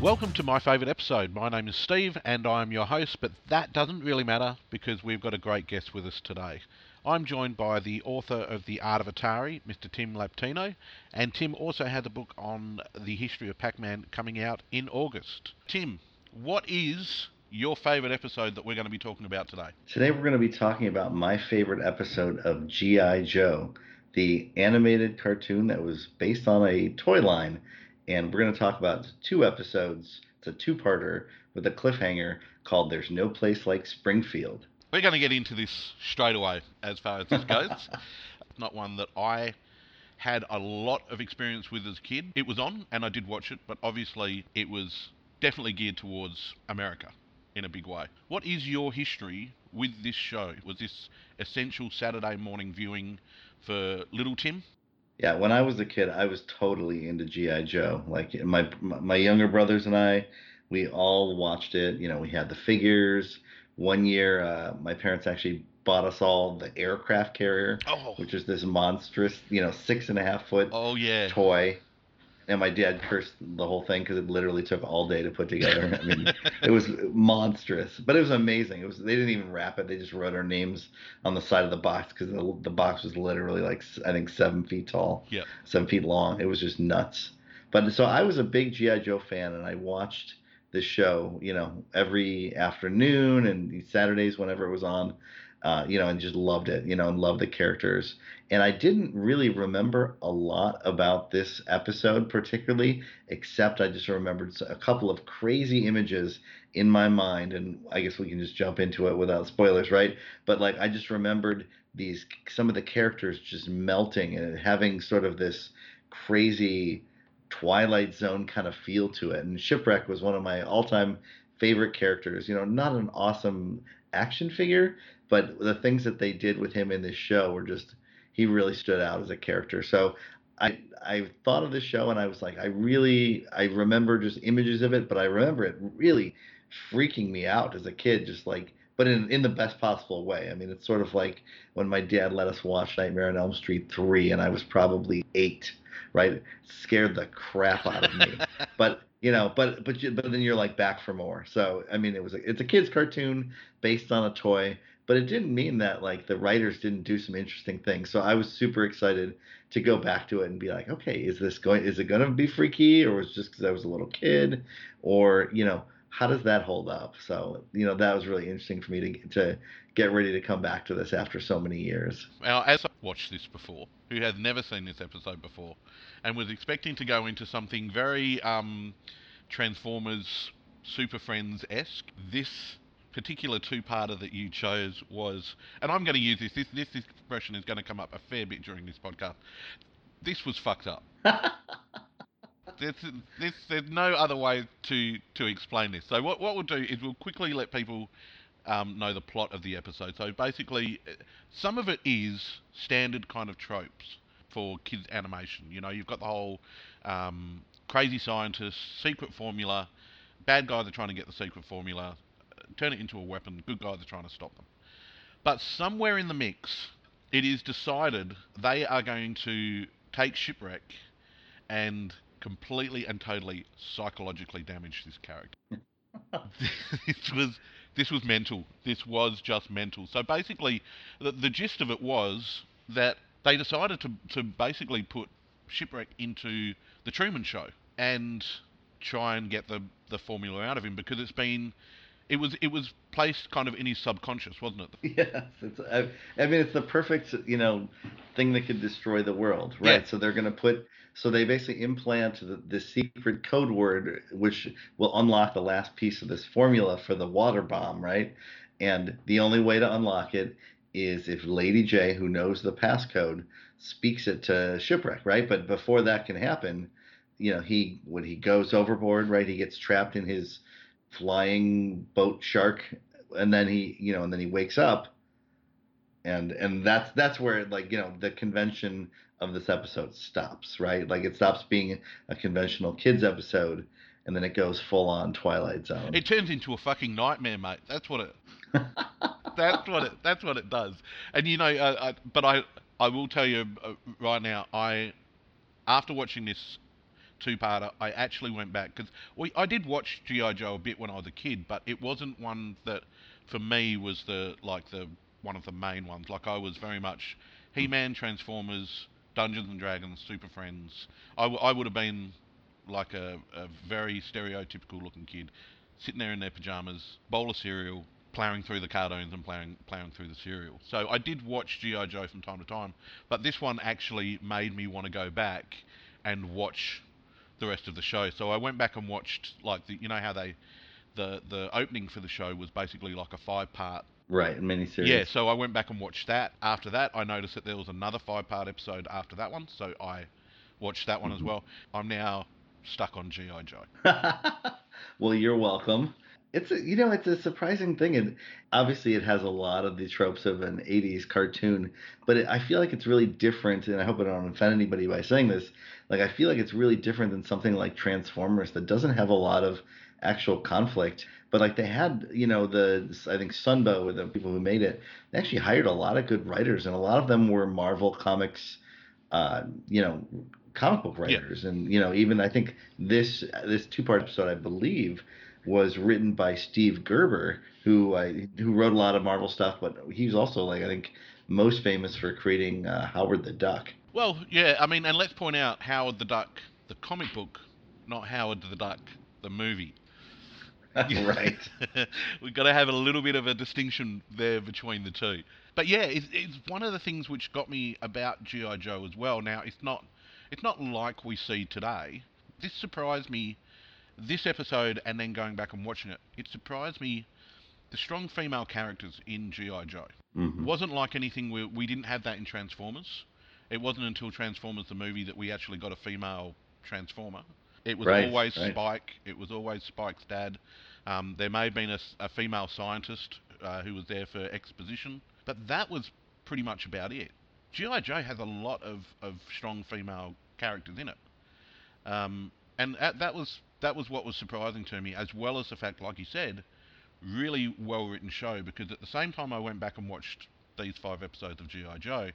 Welcome to my favourite episode. My name is Steve and I'm your host, but that doesn't really matter because we've got a great guest with us today. I'm joined by the author of The Art of Atari, Mr. Tim Lapetino, and Tim also had a book on the history of Pac Man coming out in August. Tim, what is your favourite episode that we're going to be talking about today? Today we're going to be talking about my favorite episode of G.I. Joe, the animated cartoon that was based on a toy line and we're going to talk about two episodes. It's a two-parter with a cliffhanger called "There's No Place Like Springfield." We're going to get into this straight away as far as this goes. Not one that I had a lot of experience with as a kid. It was on, and I did watch it, but obviously it was definitely geared towards America in a big way. What is your history with this show? Was this essential Saturday morning viewing for little Tim? Yeah, when I was a kid, I was totally into GI Joe. Like my my younger brothers and I, we all watched it. You know, we had the figures. One year, uh, my parents actually bought us all the aircraft carrier, oh. which is this monstrous, you know, six and a half foot oh, yeah. toy and my dad cursed the whole thing because it literally took all day to put together. I mean, it was monstrous, but it was amazing. It was they didn't even wrap it; they just wrote our names on the side of the box because the, the box was literally like I think seven feet tall, yeah, seven feet long. It was just nuts. But so I was a big GI Joe fan, and I watched the show, you know, every afternoon and Saturdays whenever it was on uh, you know, and just loved it, you know, and loved the characters. And I didn't really remember a lot about this episode particularly, except I just remembered a couple of crazy images in my mind. And I guess we can just jump into it without spoilers, right? But like, I just remembered these, some of the characters just melting and having sort of this crazy Twilight Zone kind of feel to it. And Shipwreck was one of my all time favorite characters. You know, not an awesome action figure, but the things that they did with him in this show were just he really stood out as a character. So I I thought of this show and I was like, I really I remember just images of it, but I remember it really freaking me out as a kid, just like but in in the best possible way. I mean, it's sort of like when my dad let us watch Nightmare on Elm Street three, and I was probably eight, right? It scared the crap out of me. but you know, but but but then you're like back for more. So I mean, it was a, it's a kids cartoon based on a toy, but it didn't mean that like the writers didn't do some interesting things. So I was super excited to go back to it and be like, okay, is this going? Is it going to be freaky, or was just because I was a little kid, or you know, how does that hold up? So you know, that was really interesting for me to to get ready to come back to this after so many years. Now, as I watched this before, who had never seen this episode before, and was expecting to go into something very um, Transformers Super Friends esque, this particular two-parter that you chose was, and I'm going to use this, this, this expression is going to come up a fair bit during this podcast. This was fucked up. there's, there's, there's no other way to, to explain this. So what, what we'll do is we'll quickly let people um, know the plot of the episode. So basically, some of it is standard kind of tropes for kids animation. You know, you've got the whole um, crazy scientist, secret formula, bad guys are trying to get the secret formula, turn it into a weapon, good guys are trying to stop them. But somewhere in the mix, it is decided they are going to take shipwreck and completely and totally psychologically damage this character. this was this was mental. This was just mental. So basically, the, the gist of it was that they decided to, to basically put Shipwreck into the Truman Show and try and get the, the formula out of him because it's been it was it was placed kind of in his subconscious, wasn't it? Yes, it's. I, I mean, it's the perfect you know thing that could destroy the world, right? Yeah. So they're going to put. So they basically implant the, the secret code word, which will unlock the last piece of this formula for the water bomb, right? And the only way to unlock it is if Lady Jaye, who knows the passcode, speaks it to Shipwreck, right? But before that can happen, you know, he when he goes overboard, right, he gets trapped in his flying boat shark, and then he, you know, and then he wakes up, and and that's that's where like you know the convention of this episode stops, right? Like it stops being a conventional kids episode, and then it goes full on Twilight Zone. It turns into a fucking nightmare, mate. That's what it. that's what it. That's what it does. And you know, uh, I, but I, I will tell you uh, right now, I, after watching this, two-parter, I actually went back because I did watch GI Joe a bit when I was a kid, but it wasn't one that for me was the like the one of the main ones. Like I was very much He-Man, Transformers, Dungeons and Dragons, Super Friends. I, w- I would have been like a, a very stereotypical looking kid, sitting there in their pajamas, bowl of cereal, ploughing through the cartoons and ploughing, ploughing through the cereal. So I did watch G.I. Joe from time to time, but this one actually made me want to go back and watch the rest of the show. So I went back and watched, like, the, you know how they, the, the opening for the show was basically like a five part Right, miniseries. yeah, so I went back and watched that. After that, I noticed that there was another five part episode after that one, so I watched that one as mm-hmm. well. I'm now stuck on GI Joe. well, you're welcome. It's a, you know it's a surprising thing, and obviously it has a lot of the tropes of an '80s cartoon, but it, I feel like it's really different. And I hope I don't offend anybody by saying this. Like I feel like it's really different than something like Transformers that doesn't have a lot of actual conflict. But like they had, you know, the I think Sunbow, with the people who made it, they actually hired a lot of good writers, and a lot of them were Marvel comics, uh, you know, comic book writers, yeah. and you know, even I think this this two part episode, I believe, was written by Steve Gerber, who I, who wrote a lot of Marvel stuff, but he's also like I think most famous for creating uh, Howard the Duck. Well, yeah, I mean, and let's point out Howard the Duck, the comic book, not Howard the Duck, the movie. right. We've got to have a little bit of a distinction there between the two. But yeah, it's, it's one of the things which got me about GI Joe as well. Now, it's not it's not like we see today. This surprised me this episode and then going back and watching it. It surprised me the strong female characters in GI Joe. Mm-hmm. wasn't like anything we we didn't have that in Transformers. It wasn't until Transformers the movie that we actually got a female Transformer. It was right, always right. Spike. It was always Spike's dad. Um, there may have been a, a female scientist uh, who was there for exposition, but that was pretty much about it. G.I. Joe has a lot of, of strong female characters in it. Um, and that, that was that was what was surprising to me, as well as the fact, like you said, really well written show. Because at the same time, I went back and watched these five episodes of GI Joe.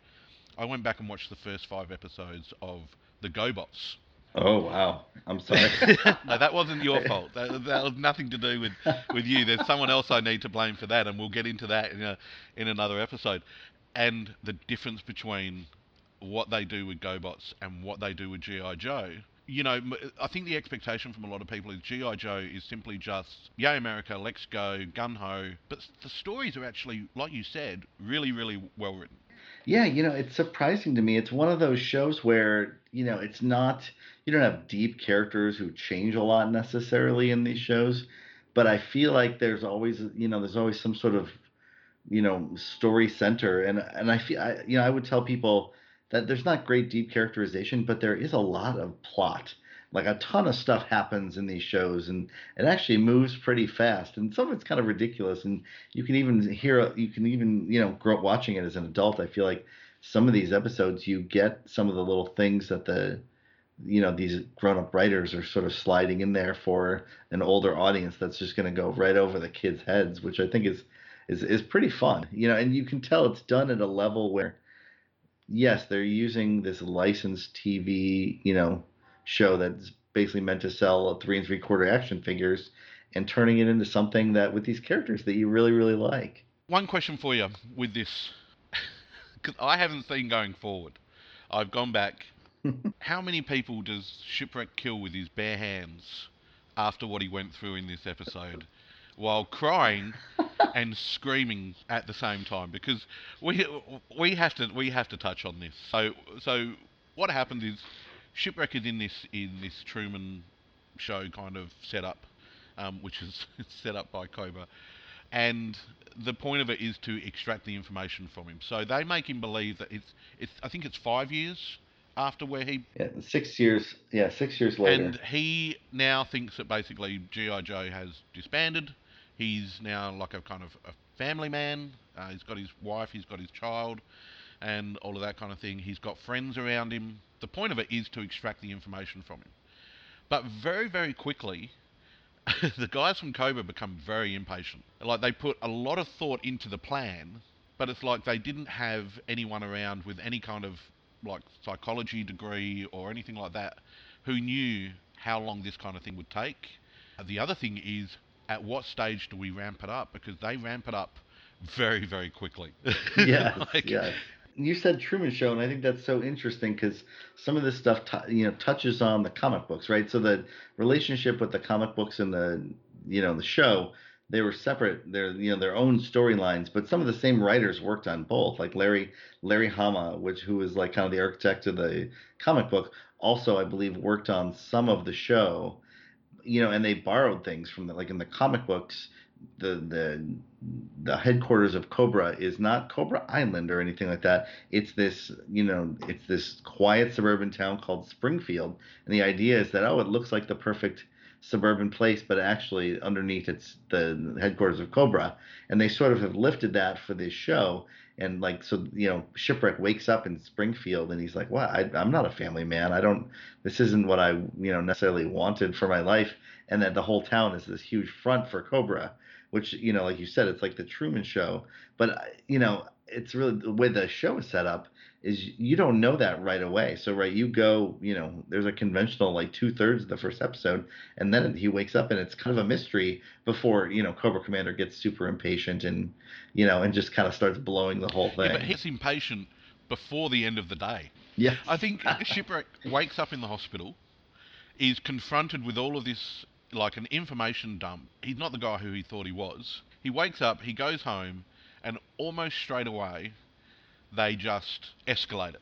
I went back and watched the first five episodes of the GoBots. Oh wow! I'm sorry. no, that wasn't your fault. That, that was nothing to do with, with you. There's someone else I need to blame for that, and we'll get into that in a, in another episode. And the difference between what they do with GoBots and what they do with GI Joe. You know, I think the expectation from a lot of people is GI Joe is simply just Yay America, let's go, gun ho. But the stories are actually, like you said, really, really well written. Yeah, you know, it's surprising to me. It's one of those shows where, you know, it's not, you don't have deep characters who change a lot necessarily in these shows, but I feel like there's always, you know, there's always some sort of, you know, story center. And, and I feel, I, you know, I would tell people that there's not great deep characterization, but there is a lot of plot. Like a ton of stuff happens in these shows and it actually moves pretty fast and some of it's kind of ridiculous and you can even hear you can even you know grow up watching it as an adult i feel like some of these episodes you get some of the little things that the you know these grown-up writers are sort of sliding in there for an older audience that's just going to go right over the kids heads which i think is is is pretty fun you know and you can tell it's done at a level where yes they're using this licensed tv you know show that's basically meant to sell three and three quarter action figures and turning it into something that with these characters that you really really like. One question for you with this, because I haven't seen going forward. I've gone back. How many people does Shipwreck kill with his bare hands after what he went through in this episode? While crying and screaming at the same time because we we have to we have to touch on this. So so what happens is Shipwreck is in this in this Truman show kind of setup, um, which is set up by Cobra, and the point of it is to extract the information from him. So they make him believe that it's it's I think it's five years after where he yeah six years yeah six years later, and he now thinks that basically GI Joe has disbanded. He's now like a kind of a family man. Uh, he's got his wife, he's got his child, and all of that kind of thing. He's got friends around him the point of it is to extract the information from him. But very, very quickly, the guys from Cobra become very impatient. Like they put a lot of thought into the plan, but it's like they didn't have anyone around with any kind of like psychology degree or anything like that who knew how long this kind of thing would take. The other thing is, at what stage do we ramp it up? Because they ramp it up very, very quickly. yeah, Like, yeah. You said Truman Show, and I think that's so interesting because some of this stuff, t- you know, touches on the comic books, right? So the relationship with the comic books and the, you know, the show, they were separate. They're, you know, their own storylines, but some of the same writers worked on both. Like Larry, Larry Hama, which who was like kind of the architect of the comic book, also I believe worked on some of the show. You know, and they borrowed things from the like in the comic books the the the headquarters of Cobra is not Cobra Island or anything like that. It's this, you know, it's this quiet suburban town called Springfield, and the idea is that oh, it looks like the perfect suburban place, but actually underneath it's the headquarters of Cobra, and they sort of have lifted that for this show. And like so, you know, Shipwreck wakes up in Springfield, and he's like, "What? I, I'm not a family man. I don't. This isn't what I, you know, necessarily wanted for my life." And that the whole town is this huge front for Cobra which you know like you said it's like the truman show but uh, you know it's really the way the show is set up is you don't know that right away so right you go you know there's a conventional like two-thirds of the first episode and then he wakes up and it's kind of a mystery before you know cobra commander gets super impatient and you know and just kind of starts blowing the whole Yeah, thing but he's impatient before the end of the day. Yeah, I think Shipwreck wakes up in the hospital, is confronted with all of this, like an information dump. He's not the guy who he thought he was. He wakes up, he goes home, and almost straight away, they just escalate it.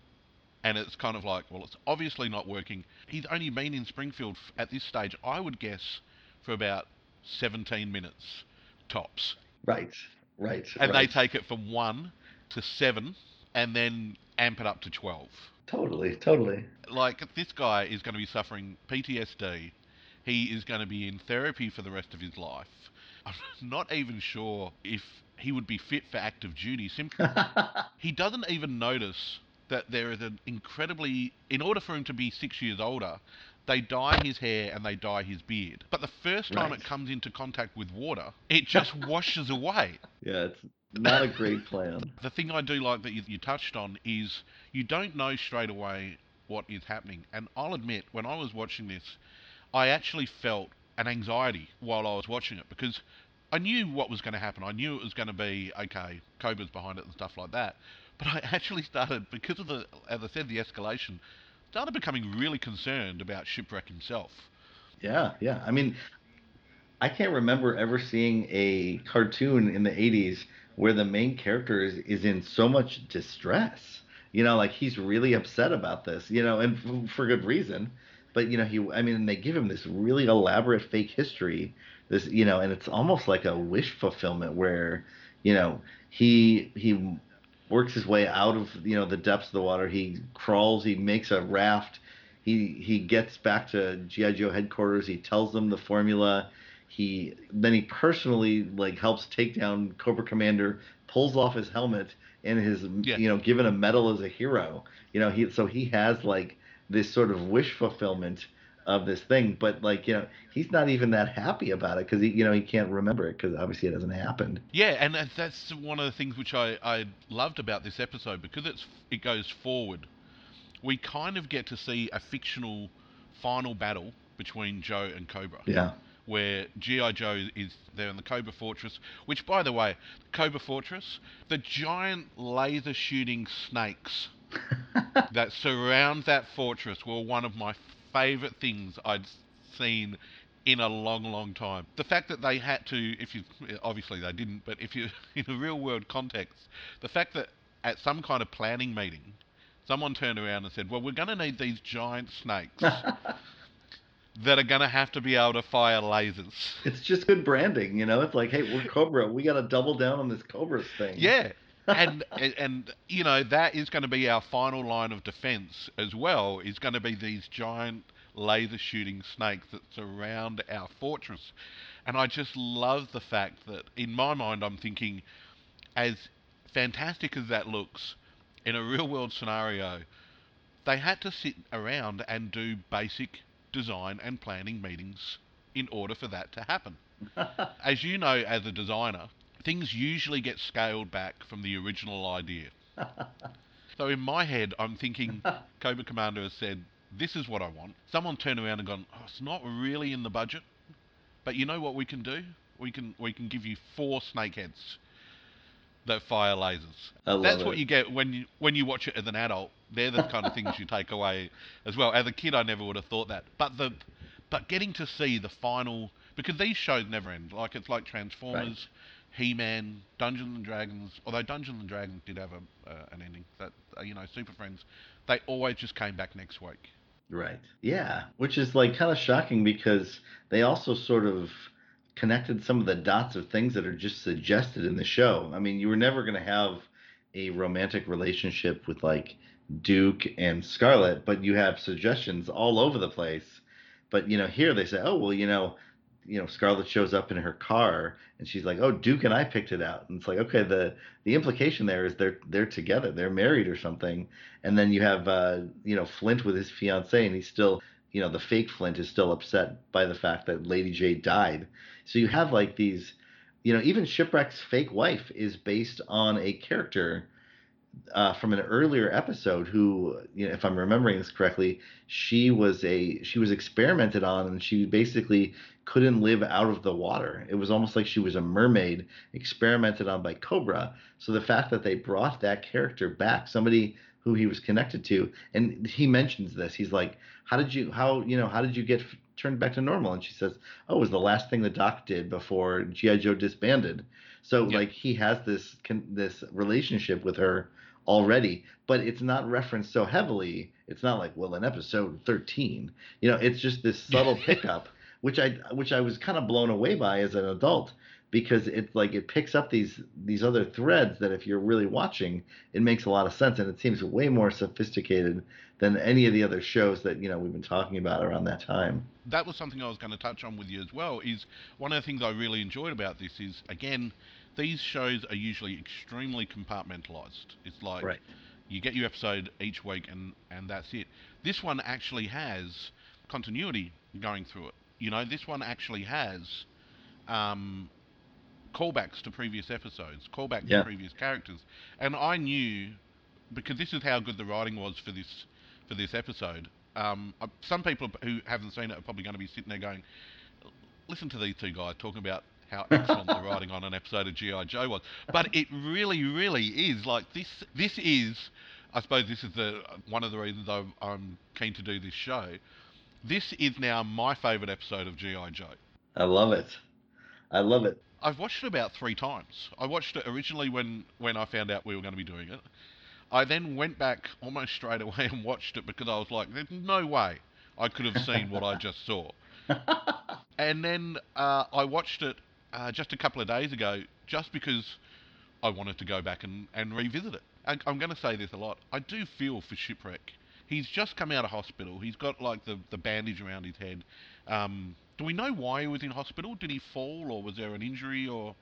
And it's kind of like, well, it's obviously not working. He's only been in Springfield at this stage, I would guess, for about 17 minutes tops. right right And right. they take it from 1 to 7 and then amp it up to 12 totally totally like this guy is going to be suffering PTSD. He is going to be in therapy for the rest of his life. I'm not even sure if he would be fit for active duty. Simply, he doesn't even notice that there is an incredibly. In order for him to be six years older, they dye his hair and they dye his beard. But the first time Right. it comes into contact with water, it just washes away. yeah it's not a great plan The thing I do like that you, you touched on is you don't know straight away what is happening. And I'll admit, when I was watching this, I actually felt an anxiety while I was watching it because I knew what was going to happen. I knew it was going to be, okay, Cobra's behind it and stuff like that. But I actually started, because of the, as I said, the escalation, started becoming really concerned about Shipwreck himself. Yeah, yeah. I mean, I can't remember ever seeing a cartoon in the 80s where the main character is, is in so much distress. You know, like he's really upset about this, you know, and f- for good reason. But, you know, he, I mean, they give him this really elaborate fake history, this, you know, and it's almost like a wish fulfillment where, you know, he, he works his way out of, you know, the depths of the water. He crawls, he makes a raft he he gets back to GI Joe headquarters. He tells them the formula. He then he personally like helps take down Cobra Commander, pulls off his helmet, and is Yeah. you know given a medal as a hero. You know he so he has like this sort of wish fulfillment of this thing, but like you know he's not even that happy about it because he you know he can't remember it because obviously it hasn't happened. Yeah, and that's one of the things which I, I loved about this episode because it's it goes forward. We kind of get to see a fictional final battle between Joe and Cobra, Yeah. where GI Joe is there in the Cobra Fortress. Which, by the way, Cobra Fortress, the giant laser shooting snakes that surround that fortress were one of my favourite things I'd seen in a long, long time. The fact that they had to, if you obviously they didn't, but if you in a real world context, the fact that at some kind of planning meeting, someone turned around and said, "Well, we're going to need these giant snakes that are going to have to be able to fire lasers." It's just good branding, you know. It's like, hey, we're Cobra. We got to double down on this Cobra thing. Yeah. And, and you know that is going to be our final line of defense as well. Is going to be these giant laser shooting snakes that surround our fortress, and I just love the fact that in my mind I'm thinking, as fantastic as that looks, in a real world scenario, they had to sit around and do basic design and planning meetings in order for that to happen as you know, as a designer, things usually get scaled back from the original idea. So in my head, I'm thinking Cobra Commander has said, this is what I want. Someone turned around and gone, oh, it's not really in the budget, but you know what we can do? We can we can give you four snakeheads that fire lasers. That's it. what you get when you when you watch it as an adult. They're the kind of things you take away as well. As a kid, I never would have thought that. But the but getting to see the final because these shows never end. Like it's like Transformers, He-Man, Dungeons and Dragons. Although Dungeons and Dragons did have a uh, an ending. That uh, you know, Super Friends, they always just came back next week. Right. Yeah, which is like kind of shocking because they also sort of connected some of the dots of things that are just suggested in the show. I mean, you were never going to have a romantic relationship with like Duke and Scarlett, but you have suggestions all over the place. But you know, here they say, "Oh, well, you know, you know, Scarlett shows up in her car and she's like, "Oh, Duke and I picked it out." And it's like, okay, the the implication there is they're they're together, they're married or something. And then you have uh, you know, Flint with his fiancee and he's still, you know, the fake Flint is still upset by the fact that Lady Jaye died. So you have like these, you know, even Shipwreck's fake wife is based on a character uh, from an earlier episode who, you know, if I'm remembering this correctly, she was a she was experimented on and she basically couldn't live out of the water. It was almost like she was a mermaid experimented on by Cobra. So the fact that they brought that character back, somebody who he was connected to, and he mentions this. He's like, "How did you how you know how did you get f- turned back to normal?" And she says, "Oh, it was the last thing the doc did before GI Joe disbanded." So Yeah. like he has this con- this relationship with her already, but it's not referenced so heavily. It's not like, well, in episode 13, you know, it's just this subtle pickup, which I which I was kind of blown away by as an adult because it's like it picks up these these other threads that if you're really watching, it makes a lot of sense and it seems way more sophisticated than any of the other shows that, you know, we've been talking about around that time. that was something I was going to touch on with you as well. Is one of the things I really enjoyed about this is again, these shows are usually extremely compartmentalized. It's like Right. you get your episode each week and and that's it. This one actually has continuity going through it. You know, this one actually has um, callbacks to previous episodes, callbacks Yeah. to previous characters, and I knew because this is how good the writing was for this for this episode. Um, uh, some people who haven't seen it are probably going to be sitting there going, "Listen to these two guys talking about how excellent the writing on an episode of GI Joe was." But it really, really is like this. This is, I suppose, this is the one of the reasons I'm, I'm keen to do this show. This is now my favourite episode of GI Joe. I love it. I love it. I've watched it about three times. I watched it originally when, when I found out we were going to be doing it. I then went back almost straight away and watched it because I was like, there's no way I could have seen what I just saw. And then uh, I watched it uh, just a couple of days ago just because I wanted to go back and, and revisit it. I, I'm going to say this a lot. I do feel for Shipwreck. He's just come out of hospital. He's got like the, the bandage around his head. Um, do we know why he was in hospital? Did he fall or was there an injury or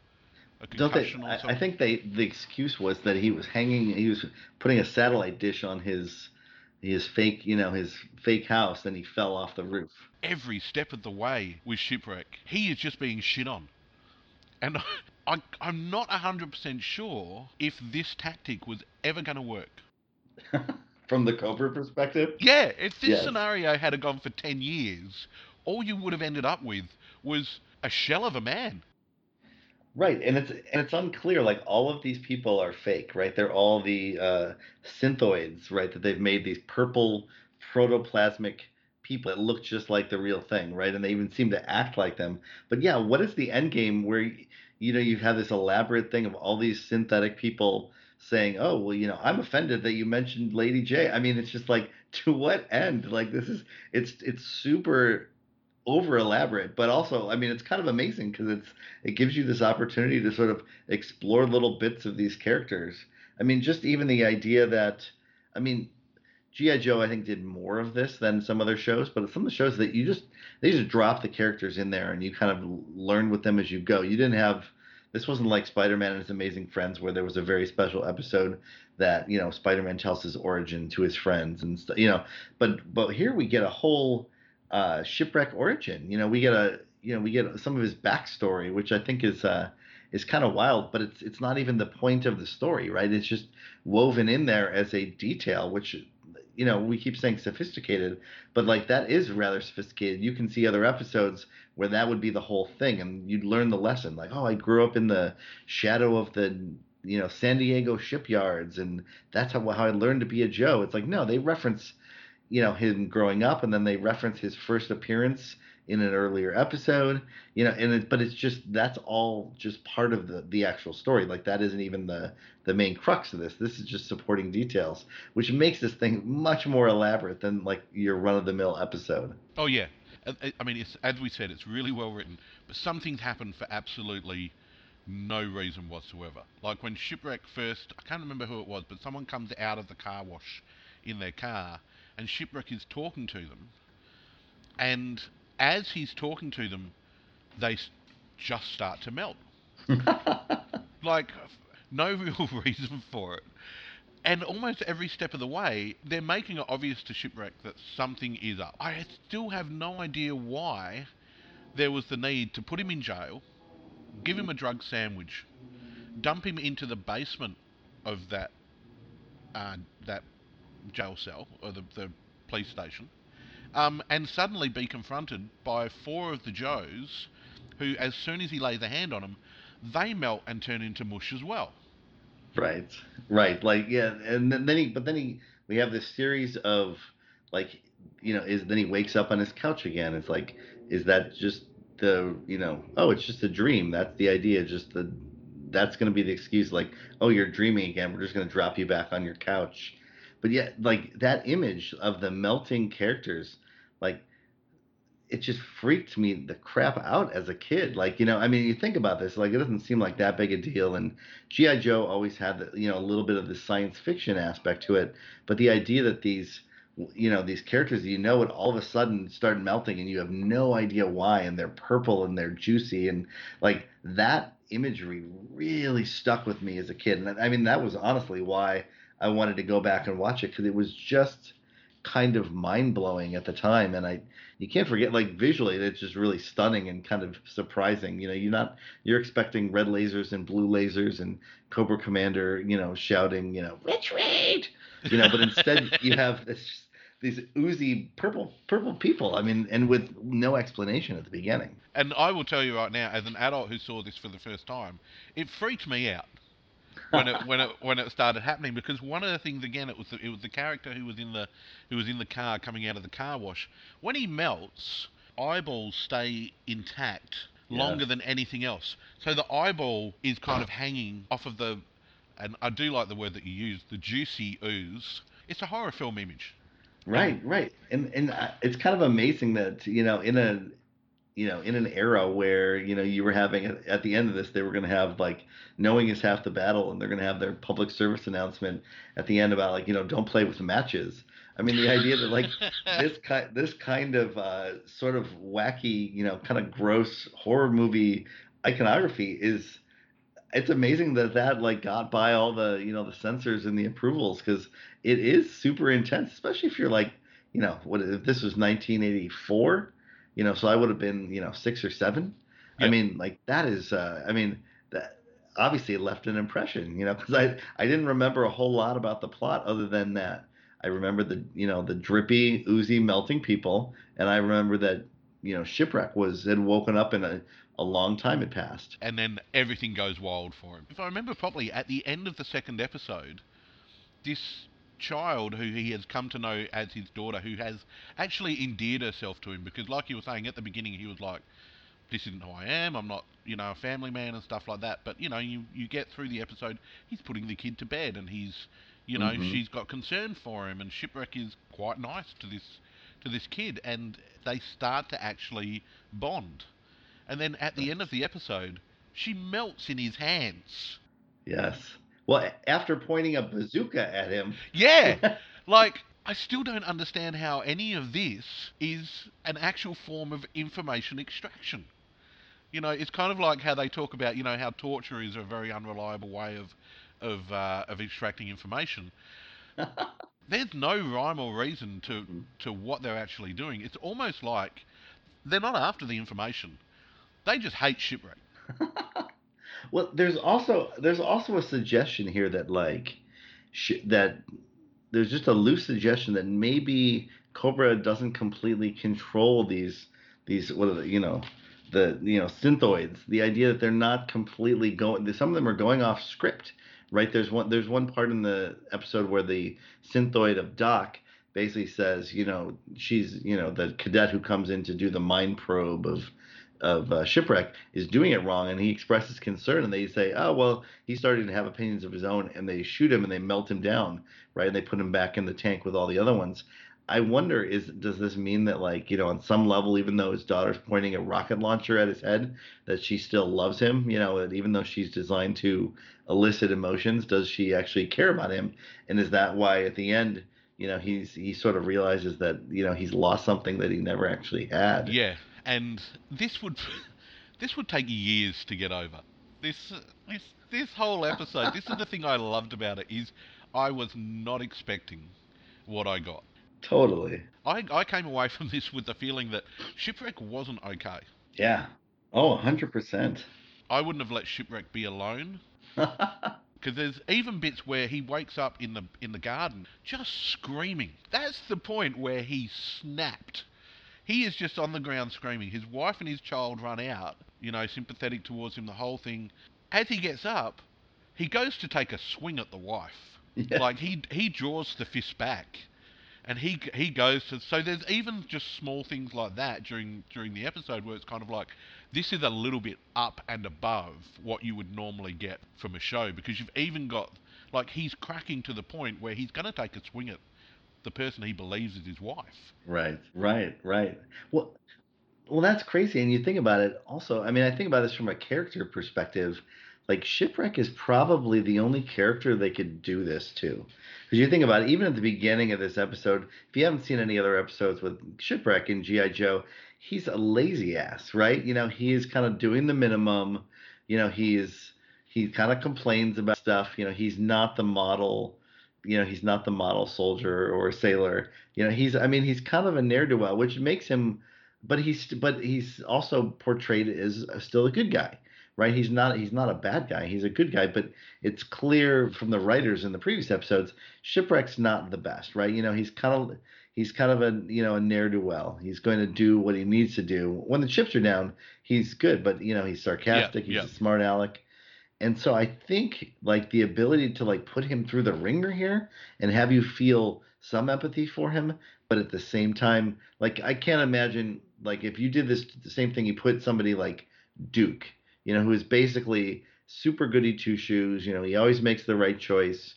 a Don't they? concussion or I, something? I think they the excuse was that he was hanging. He was putting a satellite dish on his his fake, you know, his fake house, and he fell off the roof. every step of the way with Shipwreck. He is just being shit on. And I, I'm not 100% sure if this tactic was ever going to work. From the Cobra perspective, Yeah, if this Yes. scenario had gone for 10 years, all you would have ended up with was a shell of a man. right? And it's and it's unclear. Like all of these people are fake, right? They're all the uh, synthoids, right? That they've made these purple protoplasmic people that look just like the real thing, right? And they even seem to act like them. But yeah, what is the end game where you know you have this elaborate thing of all these synthetic people saying, "Oh, well, you know, I'm offended that you mentioned Lady Jaye." I mean, it's just like to what end? Like this is it's it's super over elaborate, but also, I mean, it's kind of amazing because it's it gives you this opportunity to sort of explore little bits of these characters. I mean, just even the idea that, I mean, GI Joe I think did more of this than some other shows, but some of the shows that you just they just drop the characters in there and you kind of learn with them as you go. You didn't have this wasn't like Spider-Man and his amazing friends where there was a very special episode that you know Spider-Man tells his origin to his friends and you know, but but here we get a whole uh, shipwreck origin. You know, we get a you know we get some of his backstory, which I think is uh, is kind of wild, but it's it's not even the point of the story, right? It's just woven in there as a detail, which you know we keep saying sophisticated, but like that is rather sophisticated. You can see other episodes where that would be the whole thing, and you'd learn the lesson. Like, oh, I grew up in the shadow of the you know San Diego shipyards, and that's how how I learned to be a Joe. It's like no, they reference you know him growing up, and then they reference his first appearance in an earlier episode you know and it, but it's just that's all just part of the the actual story. Like that isn't even the the main crux of this. This is just supporting details which makes this thing much more elaborate than like your run of the mill episode. Oh yeah, I- uh, I mean, it's as we said, it's really well written, but some things happen for absolutely no reason whatsoever. Like when Shipwreck first, I can't remember who it was, but someone comes out of the car wash in their car, and Shipwreck is talking to them, and as he's talking to them, they just start to melt. Like no real reason for it. And almost every step of the way, they're making it obvious to Shipwreck that something is up. I still have no idea why there was the need to put him in jail, give him a drug sandwich, dump him into the basement of that uh, that jail cell or the, the police station, um, and suddenly be confronted by four of the Joes, who, as soon as he lays a hand on them, they melt and turn into mush as well. Right, right. Like yeah, and then, he, but then he, we have this series of like, you know, is then he wakes up on his couch again. It's like, is that just the, you know, oh, it's just a dream. That's the idea. Just the, that's gonna be the excuse. Like, oh, you're dreaming again. We're just gonna drop you back on your couch. But yeah, like that image of the melting characters, like it just freaked me the crap out as a kid. Like, you know, I mean, you think about this, like it doesn't seem like that big a deal. And GI Joe always had, the, you know, a little bit of the science fiction aspect to it. But the idea that these, you know, these characters you know, it all of a sudden start melting, and you have no idea why, and they're purple and they're juicy, and like that imagery really stuck with me as a kid. And I mean, that was honestly why I wanted to go back and watch it because it was just kind of mind blowing at the time, and I you can't forget like visually it's just really stunning and kind of surprising you know you're not you're expecting red lasers and blue lasers and cobra commander you know shouting you know retreat you know but instead you have this these oozy purple purple people i mean and with no explanation at the beginning. And I will tell you right now, as an adult who saw this for the first time, it freaked me out when it when it when it started happening because one of the things again it was the, it was the character who was in the who was in the car coming out of the car wash. When he melts eyeballs stay intact longer Yes. than anything else. So the eyeball is kind of hanging off of the and I do like the word that you use the juicy ooze. It's a horror film image. Right, right, and and uh, it's kind of amazing that you know in a you know in an era where you know you were having at the end of this they were going to have like knowing is half the battle and they're going to have their public service announcement at the end about like you know don't play with matches. I mean the idea that like this kind this kind of uh, sort of wacky you know kind of gross horror movie iconography is it's amazing that that like got by all the you know the censors and the approvals because it is super intense especially if you're like you know what if this was 1984 you know so i would have been you know six or seven. I mean like that is uh i mean that obviously left an impression you know because i i didn't remember a whole lot about the plot other than that. I remember the you know the drippy oozy melting people and i remember that you know shipwreck was had woken up in a a long time had passed. And then everything goes wild for him. If I remember properly, at the end of the second episode, this child who he has come to know as his daughter, who has actually endeared herself to him, because like you were saying at the beginning, he was like, "This isn't who I am. I'm not, you know, a family man and stuff like that." But you know, you you get through the episode, he's putting the kid to bed, and he's, you know, Mhm. she's got concern for him, and shipwreck is quite nice to this to this kid, and they start to actually bond. And then at the end of the episode, she melts in his hands. Yes. Well, after pointing a bazooka at him. Yeah, like I still don't understand how any of this is an actual form of information extraction. You know, it's kind of like how they talk about, you know, how torture is a very unreliable way of of uh, of extracting information. There's no rhyme or reason to to what they're actually doing. It's almost like they're not after the information. They just hate shipwreck. well, there's also there's also a suggestion here that like sh- that there's just a loose suggestion that maybe Cobra doesn't completely control these these what are the, you know the you know synthoids. The idea that they're not completely going. Some of them are going off script, right? There's one there's one part in the episode where the synthoid of Doc basically says, you know, she's you know the cadet who comes in to do the mind probe of of uh, shipwreck is doing it wrong and he expresses concern and they say oh well he's starting to have opinions of his own and they shoot him and they melt him down right and they put him back in the tank with all the other ones. I wonder is does this mean that like you know on some level even though his daughter's pointing a rocket launcher at his head that she still loves him you know that even though she's designed to elicit emotions does she actually care about him? And is that why at the end you know he's he sort of realizes that you know he's lost something that he never actually had? Yeah, and this would this would take years to get over. This this this whole episode. this is the thing I loved about it is I was not expecting what I got. totally I I came away from this with the feeling that shipwreck wasn't okay. yeah oh 100% I wouldn't have let shipwreck be alone. Because there's even bits where he wakes up in the in the garden just screaming. That's the point where he snapped. He is just on the ground screaming. His wife and his child run out, you know, sympathetic towards him, the whole thing. As he gets up, he goes to take a swing at the wife. Yeah. Like he he draws the fist back, and he he goes to. So there's even just small things like that during during the episode where it's kind of like this is a little bit up and above what you would normally get from a show because you've even got like he's cracking to the point where he's going to take a swing at the person he believes is his wife. Right, right, right. Well, well, that's crazy. And you think about it also. I mean, I think about this from a character perspective. Like Shipwreck is probably the only character they could do this to. Because you think about it, even at the beginning of this episode, if you haven't seen any other episodes with Shipwreck and GI Joe, he's a lazy ass, right? You know, he is kind of doing the minimum. You know, he's he kind of complains about stuff. You know, he's not the model you know he's not the model soldier or sailor. You know he's i mean he's kind of a ne'er-do-well which makes him but he's but he's also portrayed as still a good guy right? He's not he's not a bad guy. He's a good guy but it's clear from the writers in the previous episodes shipwreck's not the best right? You know he's kind of he's kind of a you know a ne'er-do-well he's going to do what he needs to do. When the chips are down he's good but you know he's sarcastic he's yeah. a smart aleck and so I think like the ability to like put him through the ringer here and have you feel some empathy for him, but at the same time, like I can't imagine like if you did this the same thing, you put somebody like Duke, you know, who is basically super goody two shoes. You know, he always makes the right choice.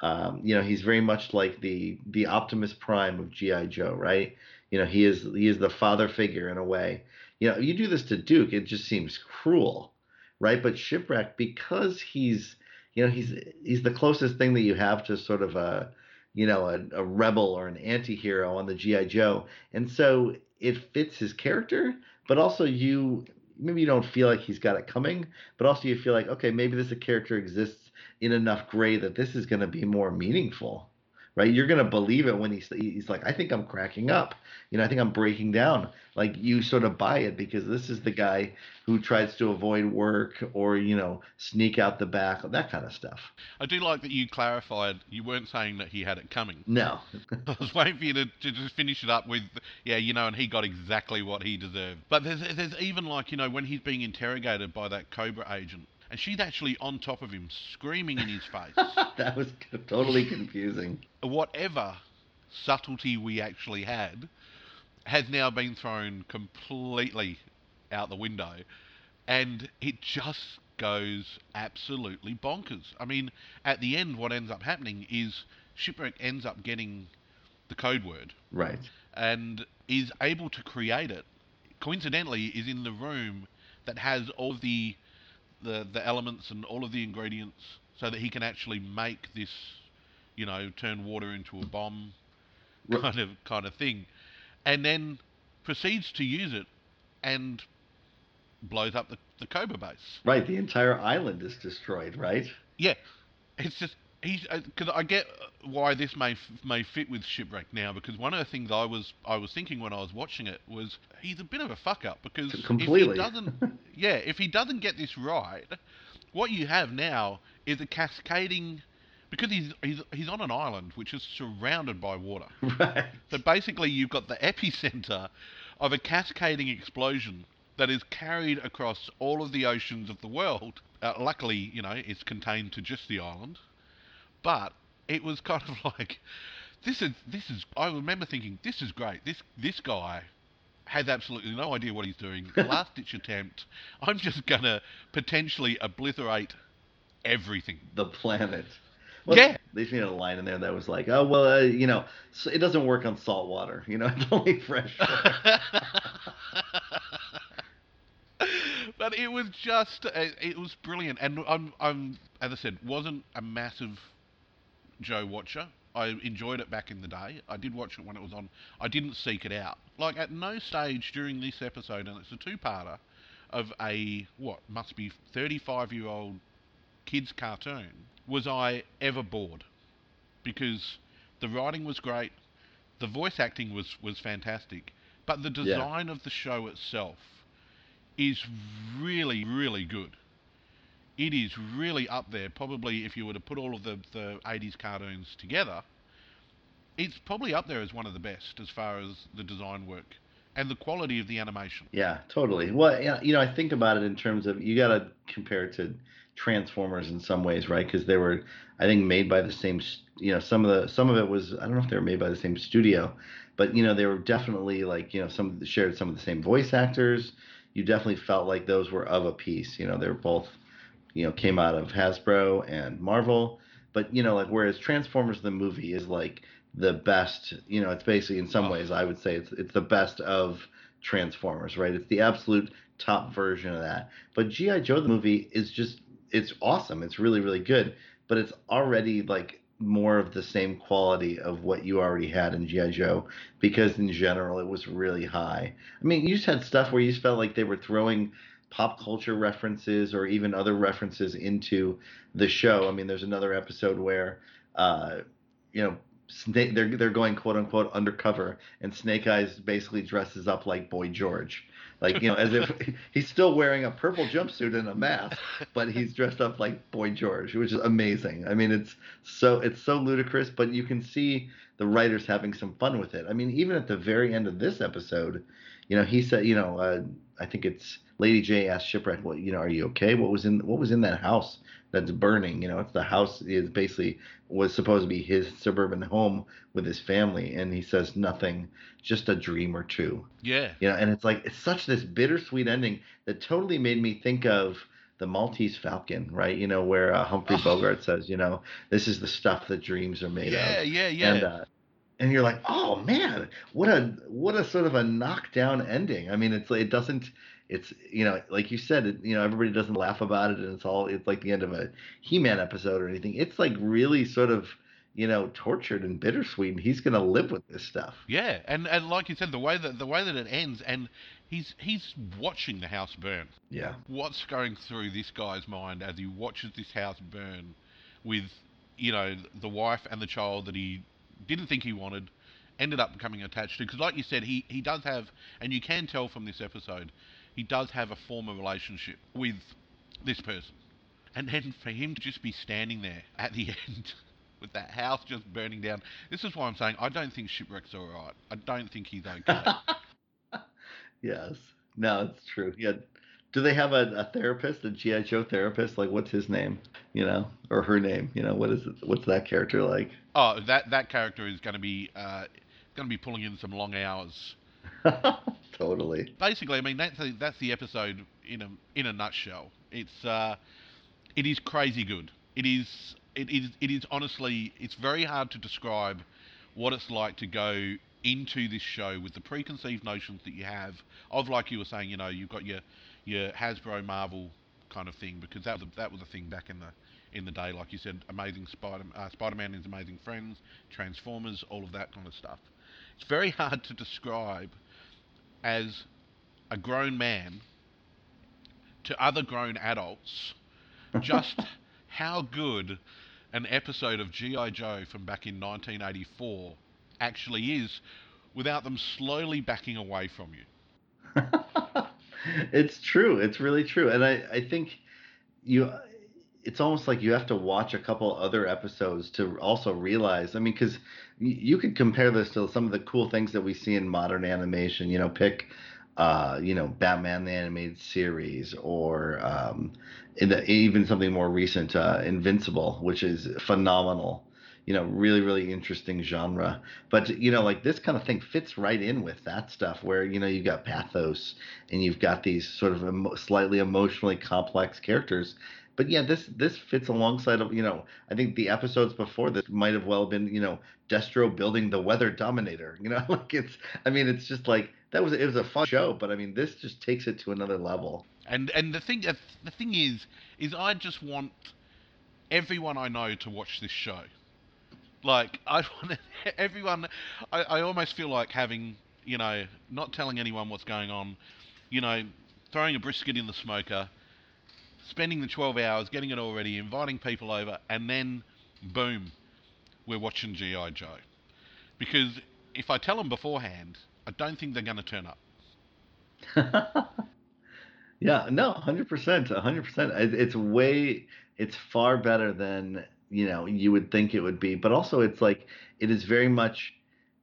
Um, you know, he's very much like the the Optimus Prime of GI Joe, right? You know, he is he is the father figure in a way. You know, you do this to Duke, it just seems cruel right? But shipwreck because he's you know he's he's the closest thing that you have to sort of a you know a, a rebel or an anti-hero on the GI Joe, and so it fits his character, but also you maybe you don't feel like he's got it coming, but also you feel like okay maybe this character exists in enough gray that this is going to be more meaningful right? You're gonna believe it when he's he's like, I think I'm cracking up. You know, I think I'm breaking down. Like you sort of buy it because this is the guy who tries to avoid work or you know sneak out the back, that kind of stuff. I do like that you clarified you weren't saying that he had it coming. No, I was waiting for you to, to just finish it up with, yeah, you know, and he got exactly what he deserved. But there's, there's even like, you know, when he's being interrogated by that Cobra agent, and she's actually on top of him, screaming in his face. that was totally confusing. Whatever subtlety we actually had has now been thrown completely out the window, and it just goes absolutely bonkers. I mean, at the end, what ends up happening is Shipwreck ends up getting the code word Right. and is able to create it. Coincidentally, is in the room that has all the the the elements and all of the ingredients, so that he can actually make this, you know, turn water into a bomb, kind of kind of thing, and then proceeds to use it, and blows up the the Cobra base. Right. The entire island is destroyed. Right. Yeah, it's just he's because I get why this may f- may fit with shipwreck now because one of the things I was I was thinking when I was watching it was he's a bit of a fuck up because if he doesn't yeah if he doesn't get this right, what you have now is a cascading because he's, he's he's on an island which is surrounded by water. right. So basically, you've got the epicenter of a cascading explosion that is carried across all of the oceans of the world. Uh, luckily, you know, it's contained to just the island, but it was kind of like this is this is. I remember thinking this is great. This this guy has absolutely no idea what he's doing. Last ditch attempt. I'm just gonna potentially obliterate everything. The planet. Well, Yeah. They had a line in there that was like, "Oh well, uh, you know, it doesn't work on salt water. You know, it's only fresh." water." but it was just uh, it was brilliant and I'm I'm as I said wasn't a massive Joe watcher. I enjoyed it back in the day. I did watch it when it was on. I didn't seek it out. Like at no stage during this episode and it's a two-parter of a what must be 35 year old kids cartoon was I ever bored. Because the writing was great the voice acting was was fantastic but the Yeah. design of the show itself is really, really good. It is really up there. Probably, if you were to put all of the, the 80s cartoons together, it's probably up there as one of the best as far as the design work and the quality of the animation. Yeah, totally. Well, you know, I think about it in terms of you got to compare it to Transformers in some ways, right? Because they were, I think, made by the same. You know, some of the some of it was I don't know if they were made by the same studio, but you know they were definitely like you know some shared some of the same voice actors. You definitely felt like those were of a piece. You know, they were both, you know, came out of Hasbro and Marvel. But you know, like whereas Transformers the movie is like the best. You know, it's basically in some Oh. ways I would say it's it's the best of Transformers, right? It's the absolute top version of that. But GI Joe the movie is just it's awesome. It's really really good, but it's already like more of the same quality of what you already had in GI Joe because in general it was really high. I mean, you just had stuff where you just felt like they were throwing pop culture references or even other references into the show. I mean, there's another episode where uh you know Snake, they're they're going quote unquote undercover, and Snake Eyes basically dresses up like Boy George, like you know, as if he's still wearing a purple jumpsuit and a mask, but he's dressed up like Boy George, which is amazing. I mean, it's so it's so ludicrous, but you can see the writers having some fun with it. I mean, even at the very end of this episode, you know, he said, you know, uh, I think it's Lady Jaye asked Shipwreck, well, you know, are you okay? What was in what was in that house that's burning? You know, it's the house is basically was supposed to be his suburban home with his family, and he says nothing, just a dream or two. Yeah. You know, and it's like it's such this bittersweet ending that totally made me think of the Maltese Falcon, right? You know, where uh, Humphrey Oh. Bogart says, you know, this is the stuff that dreams are made Yeah, of yeah, yeah. and uh, and you're like, oh man, what a what a sort of a knockdown ending. I mean, it's it doesn't. It's you know, like you said, it, you know, everybody doesn't laugh about it, and it's all it's like the end of a He-Man episode or anything. It's like really sort of you know tortured and bittersweet, and he's gonna live with this stuff. yeah, and and like you said, the way that the way that it ends, and he's he's watching the house burn. Yeah, what's going through this guy's mind as he watches this house burn with you know the wife and the child that he didn't think he wanted ended up becoming attached to because like you said he he does have and you can tell from this episode he does have a former relationship with this person and then for him to just be standing there at the end with that house just burning down this is why i'm saying i don't think shipwreck's all right i don't think he's okay yes, no, it's true. Yeah. Do they have a, a therapist, a GI Joe therapist? Like, what's his name? You know, or her name? You know, what is it? What's that character like? oh that that character is going to be uh going to be pulling in some long hours totally. basically, I mean that's the, that's the episode in a in a nutshell. It's uh, it is crazy good. It is it is it is honestly it's very hard to describe what it's like to go into this show with the preconceived notions that you have of like you were saying, you know, you've got your your Hasbro Marvel kind of thing because that was a, that was a thing back in the in the day, like you said, Amazing Spider uh, Spider-Man and His Amazing Friends, Transformers, all of that kind of stuff. It's very hard to describe as a grown man to other grown adults just how good an episode of G.I. Joe from back in 1984 actually is without them slowly backing away from you. it's true. It's really true. And I, I think you, it's almost like you have to watch a couple other episodes to also realize. I mean, because you could compare this to some of the cool things that we see in modern animation. You know, pick, uh, you know, Batman the animated series, or um, the, even something more recent, uh, Invincible, which is phenomenal. You know, really, really interesting genre. But you know, like this kind of thing fits right in with that stuff, where you know you've got pathos and you've got these sort of emo- slightly emotionally complex characters but yeah, this this fits alongside of you know I think the episodes before this might have well been you know Destro building the Weather Dominator. You know, like it's I mean it's just like that was it was a fun show, but I mean this just takes it to another level. And and the thing the thing is is I just want everyone I know to watch this show. Like I want everyone. I, I almost feel like having you know not telling anyone what's going on. You know, throwing a brisket in the smoker spending the 12 hours, getting it all ready, inviting people over, and then boom, we're watching G.I. Joe. Because if I tell them beforehand, I don't think they're going to turn up. yeah, no, 100%. 100%. It's way, it's far better than, you know, you would think it would be. But also, it's like, it is very much,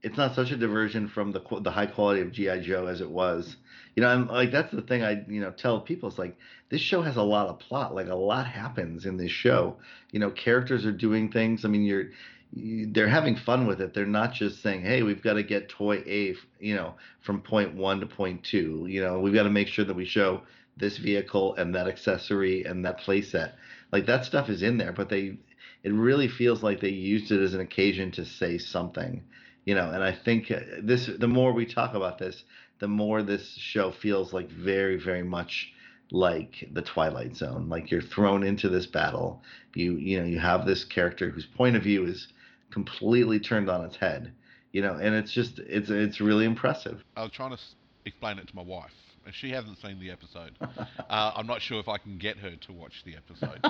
it's not such a diversion from the, the high quality of G.I. Joe as it was you know, I'm like that's the thing I you know tell people. It's like this show has a lot of plot. Like a lot happens in this show. You know, characters are doing things. I mean, you're they're having fun with it. They're not just saying, "Hey, we've got to get toy A, you know, from point one to point two. You know, we've got to make sure that we show this vehicle and that accessory and that playset. Like that stuff is in there, but they, it really feels like they used it as an occasion to say something. You know, and I think uh, this, the more we talk about this, the more this show feels like very, very much like the Twilight Zone. Like you're thrown into this battle. You you know you have this character whose point of view is completely turned on its head. You know, and it's just it's it's really impressive. I was trying to explain it to my wife. And she hasn't seen the episode. uh, I'm not sure if I can get her to watch the episode.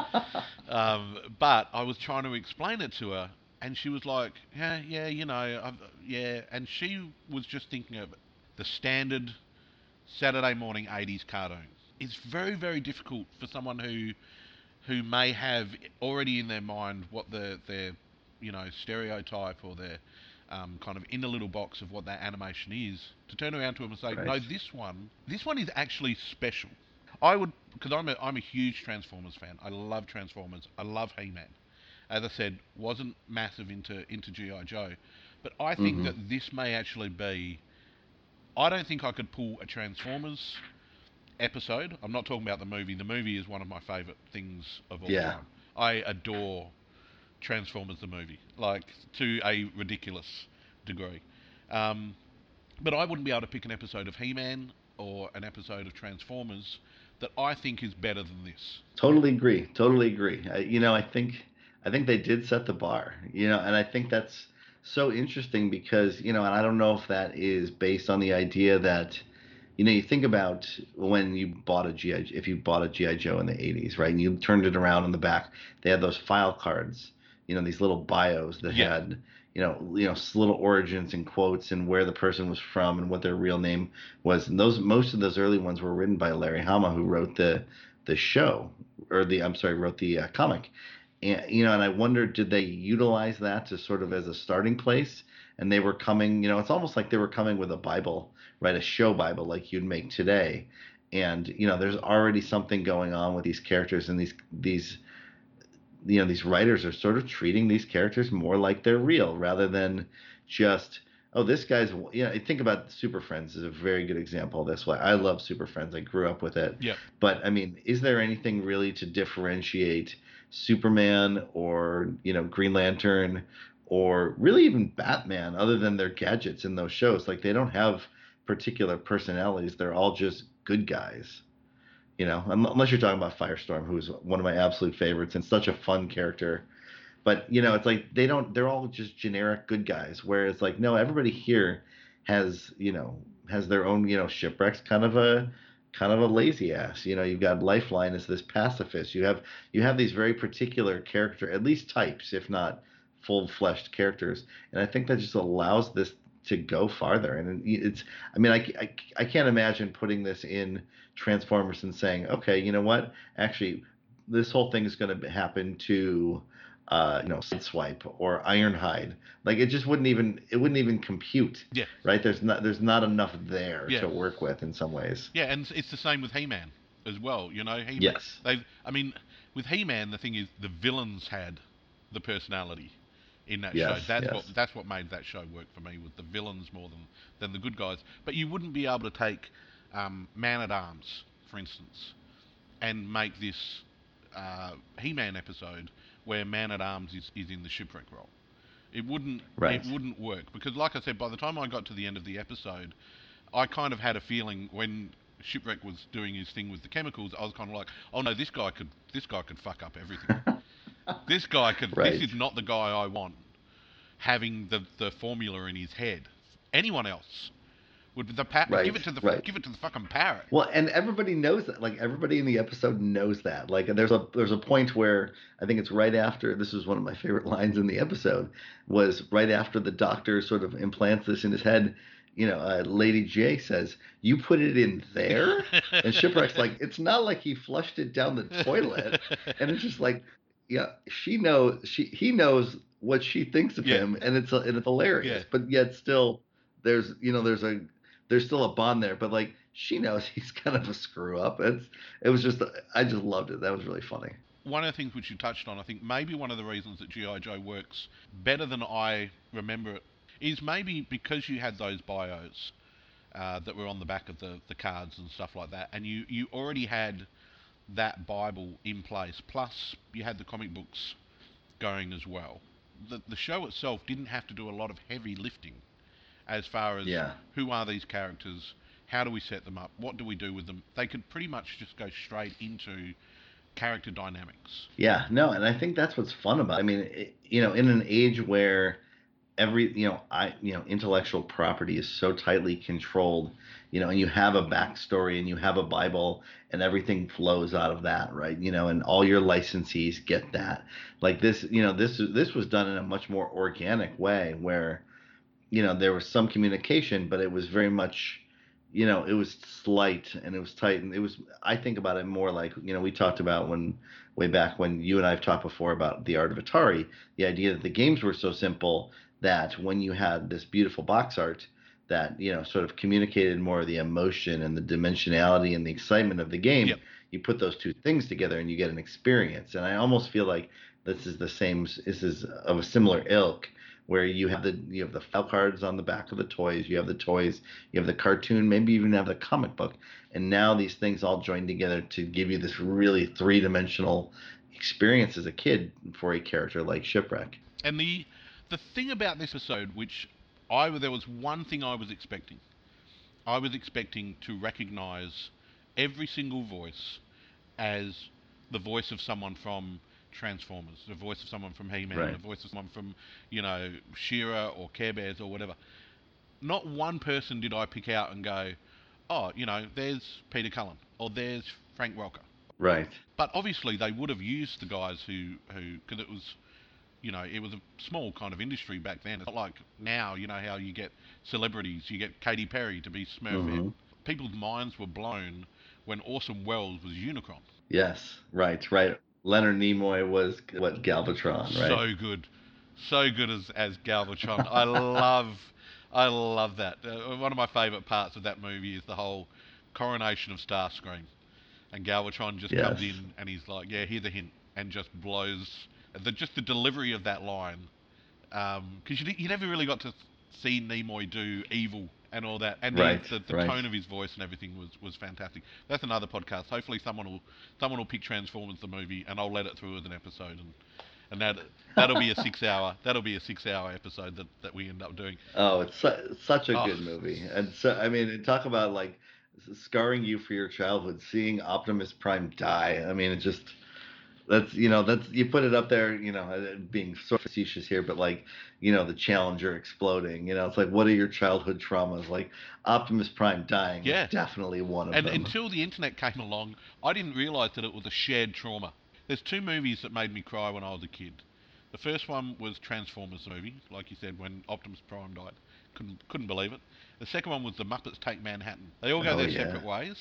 um, but I was trying to explain it to her, and she was like, "Yeah, yeah, you know, I've, yeah." And she was just thinking of the standard Saturday morning 80s cartoon. It's very, very difficult for someone who who may have already in their mind what the, their you know stereotype or their um, kind of in a little box of what that animation is to turn around to them and say, right. no, this one, this one is actually special. I would, because I'm a, I'm a huge Transformers fan. I love Transformers. I love He-Man. As I said, wasn't massive into into GI Joe, but I think mm-hmm. that this may actually be I don't think I could pull a Transformers episode. I'm not talking about the movie. The movie is one of my favourite things of all yeah. time. I adore Transformers the movie, like to a ridiculous degree. Um, but I wouldn't be able to pick an episode of He-Man or an episode of Transformers that I think is better than this. Totally agree. Totally agree. I, you know, I think I think they did set the bar. You know, and I think that's so interesting because you know, and I don't know if that is based on the idea that you know you think about when you bought a GI if you bought a GI Joe in the 80s, right? And you turned it around in the back, they had those file cards, you know, these little bios that yeah. had you know, you know, little origins and quotes and where the person was from and what their real name was. And those most of those early ones were written by Larry Hama, who wrote the the show or the I'm sorry, wrote the uh, comic and you know and i wonder did they utilize that to sort of as a starting place? And they were coming you know it's almost like they were coming with a bible right? A show bible like you'd make today. And you know there's already something going on with these characters and these these you know these writers are sort of treating these characters more like they're real rather than just oh this guy's you know think about super friends is a very good example of this. Why i love super friends. I grew up with it. Yeah. But i mean is there anything really to differentiate Superman or you know Green Lantern or really even Batman other than their gadgets in those shows. Like they don't have particular personalities. They're all just good guys you know unless you're talking about Firestorm who's one of my absolute favorites and such a fun character. But you know it's like they don't they're all just generic good guys whereas like no everybody here has you know has their own you know shipwrecks kind of a kind of a lazy ass. You know, you've got Lifeline as this pacifist. You have you have these very particular character, at least types, if not full fleshed characters. And I think that just allows this to go farther. And it's, I mean, I, I, I can't imagine putting this in Transformers and saying, okay, you know what? Actually, this whole thing is going to happen to uh, you know, Sideswipe or Ironhide. Like it just wouldn't even it wouldn't even compute. Yeah. Right. There's not there's not enough there Yeah. to work with in some ways. Yeah, and it's the same with He-Man as well. You know, He-Man. Yes. They, I mean, with He-Man, the thing is, the villains had the personality in that Yes, show. That's yes. what that's what made that show work for me with the villains more than than the good guys. But you wouldn't be able to take um, Man at Arms, for instance, and make this uh, He-Man episode where Man at Arms is, is in the shipwreck role. It wouldn't Right. it wouldn't work because, like I said, by the time I got to the end of the episode, I kind of had a feeling when Shipwreck was doing his thing with the chemicals, I was kind of like, oh no, this guy could this guy could fuck up everything. this guy could. Right. This is not the guy I want having the the formula in his head. Anyone else would the pa- Right, give it to the right. give it to the fucking parrot. Well, and everybody knows that. Like everybody in the episode knows that. Like there's a there's a point where I think it's right after this is one of my favorite lines in the episode was right after the doctor sort of implants this in his head. You know, uh, Lady Jaye says, "You put it in there," and Shipwreck's like, "It's not like he flushed it down the toilet." and it's just like, yeah, she knows she he knows what she thinks of Yeah. him, and it's and it's hilarious. Yeah. But yet still, there's you know there's a there's still a bond there. But like she knows he's kind of a screw up. It's it was just I just loved it. That was really funny. one of the things which you touched on, I think maybe one of the reasons that GI Joe works better than I remember it is maybe because you had those bios uh, that were on the back of the, the cards and stuff like that, and you, you already had that Bible in place. Plus, you had the comic books going as well. The the show itself didn't have to do a lot of heavy lifting as far as Yeah. who are these characters, how do we set them up, what do we do with them. They could pretty much just go straight into character dynamics. Yeah, no, and I think that's what's fun about. It. I mean, it, you know, in an age where every you know I you know intellectual property is so tightly controlled, you know, and you have a backstory and you have a Bible and everything flows out of that, right? You know, and all your licensees get that. Like this, you know, this this was done in a much more organic way where, you know, there was some communication, but it was very much you know, it was slight and it was tight, and it was. I think about it more like you know we talked about when way back when you and I have talked before about the art of Atari. The idea that the games were so simple that when you had this beautiful box art that you know sort of communicated more of the emotion and the dimensionality and the excitement of the game, Yep. you put those two things together and you get an experience. And I almost feel like this is the same. This is of a similar ilk where you have the you have the file cards on the back of the toys, you have the toys, you have the cartoon, maybe even have the comic book, and now these things all join together to give you this really three dimensional experience as a kid for a character like Shipwreck. And the the thing about this episode, which I there was one thing I was expecting. I was expecting to recognise every single voice as the voice of someone from Transformers, the voice of someone from He-Man, Right. the voice of someone from you know She-Ra or Care Bears or whatever. Not one person did I pick out and go, oh, you know, there's Peter Cullen or there's Frank Welker. Right. But obviously, they would have used the guys who who because it was, you know, it was a small kind of industry back then. It's not like now, you know, how you get celebrities, you get Katy Perry to be Smurfette. Mhm. People's minds were blown when Orson Welles was Unicron. Yes. Right. Right. Leonard Nimoy was what Galvatron, right? So good, so good as as Galvatron. I love, I love that. Uh, one of my favourite parts of that movie is the whole coronation of Starscream, and Galvatron just comes in and he's like, "Yeah, here's a hint," and just blows. The just the delivery of that line, because you you never really got to see Nimoy do evil and all that, and the- Right, the, the right. tone of his voice and everything was, was fantastic. That's another podcast. Hopefully, someone will someone will pick Transformers the movie, and I'll let it through as an episode, and and that that'll be a six hour that'll be a six hour episode that, that we end up doing. Oh, it's su- such a Oh. good movie, and so I mean, talk about like scarring you for your childhood, seeing Optimus Prime die. I mean, it just that's you know that's you put it up there, you know, uh, being sort of facetious here, but like you know the Challenger exploding. You know, it's like what are your childhood traumas? Like Optimus Prime dying, Yeah. definitely one of them. And them. until the internet came along, I didn't realise that it was a shared trauma. There's two movies that made me cry when I was a kid. The first one was Transformers movie, like you said, when Optimus Prime died. Couldn't couldn't believe it. The second one was the Muppets Take Manhattan. They all go Oh, their yeah. separate ways,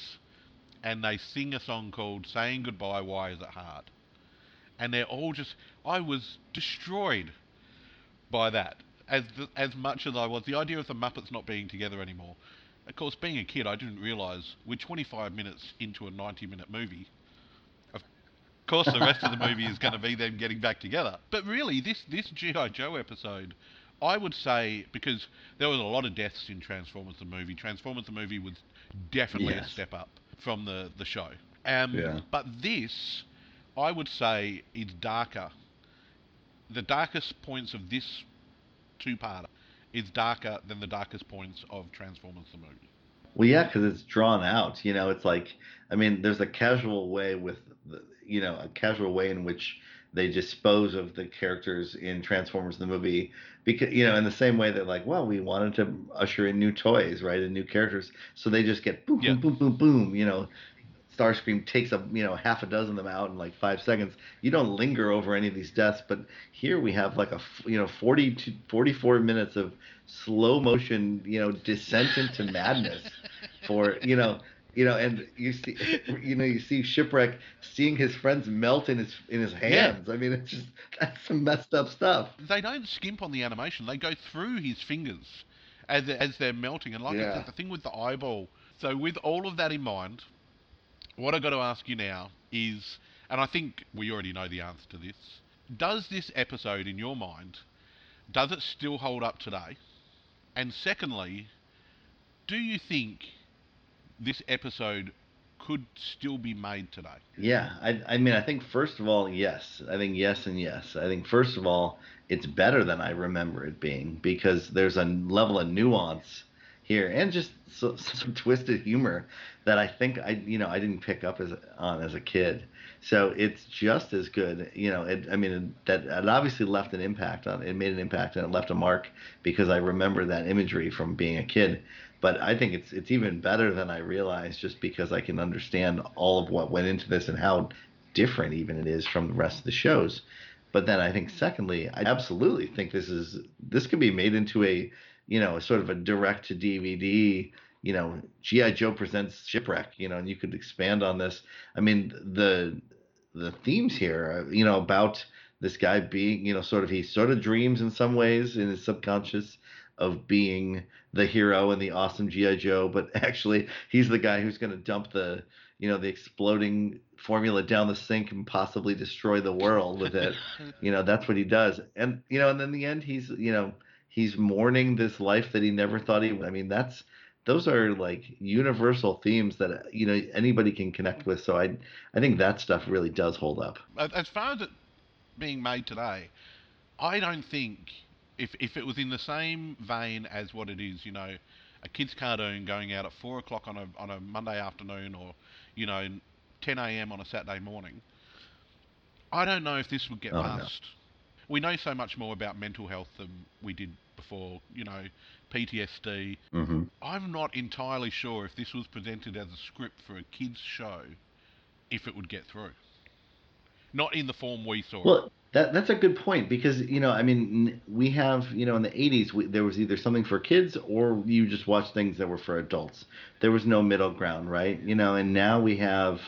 and they sing a song called "Saying Goodbye, Why Is It Hard." And they're all just. I was destroyed by that. As as much as I was, the idea of the Muppets not being together anymore. Of course, being a kid, I didn't realise we're 25 minutes into a 90-minute movie. Of course, the rest of the movie is going to be them getting back together. But really, this this GI Joe episode, I would say because there was a lot of deaths in Transformers the movie. Transformers the movie was definitely a step up from the the show. Um, Yeah. But this, I would say, is darker. The darkest points of this two-parter is darker than the darkest points of Transformers the movie. Well, yeah, because it's drawn out. You know, it's like, I mean, there's a casual way with, the, you know, a casual way in which they dispose of the characters in Transformers the movie, because you know, in the same way that like, well, we wanted to usher in new toys, right, and new characters, so they just get boom, Yeah. boom, boom, boom, boom. You know, Starscream takes a you know half a dozen of them out in like five seconds. You don't linger over any of these deaths, but here we have like a you know 40 to 44 minutes of slow motion you know descent into madness for you know you know and you see you know you see shipwreck seeing his friends melt in his in his hands. I mean it's just that's some messed up stuff. They don't skimp on the animation. They go through his fingers as as they're melting. And like I said, the thing with the eyeball. So with all of that in mind, what I've got to ask you now is, and I think we already know the answer to this. Does this episode, in your mind, does it still hold up today? And secondly, do you think this episode could still be made today? Yeah, I, I mean, I think first of all, yes. I think yes and yes. I think first of all, it's better than I remember it being because there's a level of nuance here and just so, some twisted humor that I think I, you know, I didn't pick up as on as a kid. So it's just as good, you know. It, I mean, it, that it obviously left an impact on. It made an impact and it left a mark because I remember that imagery from being a kid but I think it's it's even better than I realized just because I can understand all of what went into this and how different even it is from the rest of the shows. But then I think secondly, I absolutely think this is this could be made into a you know sort of a direct to DVD you know GI Joe presents Shipwreck you know and you could expand on this. I mean the the themes here uh, you know about this guy being you know sort of he sort of dreams in some ways in his subconscious of being the hero and the awesome GI Joe, but actually he's the guy who's going to dump the you know the exploding formula down the sink and possibly destroy the world with it. you know that's what he does, and you know, and then the end he's you know he's mourning this life that he never thought he. Would. I mean that's those are like universal themes that you know anybody can connect with. So I I think that stuff really does hold up. As far as it being made today, I don't think if if it was in the same vein as what it is, you know, a kids' cartoon going out at four o'clock on a on a Monday afternoon or you know, 10 a.m. on a Saturday morning, I don't know if this would get Oh, no. past. We know so much more about mental health than we did before. You know, PTSD. hmm I'm not entirely sure if this was presented as a script for a kids' show, if it would get through. Not in the form we saw. Well, that that's a good point because you know, I mean, we have you know in the '80s we, there was either something for kids or you just watched things that were for adults. There was no middle ground, right? You know, and now we have,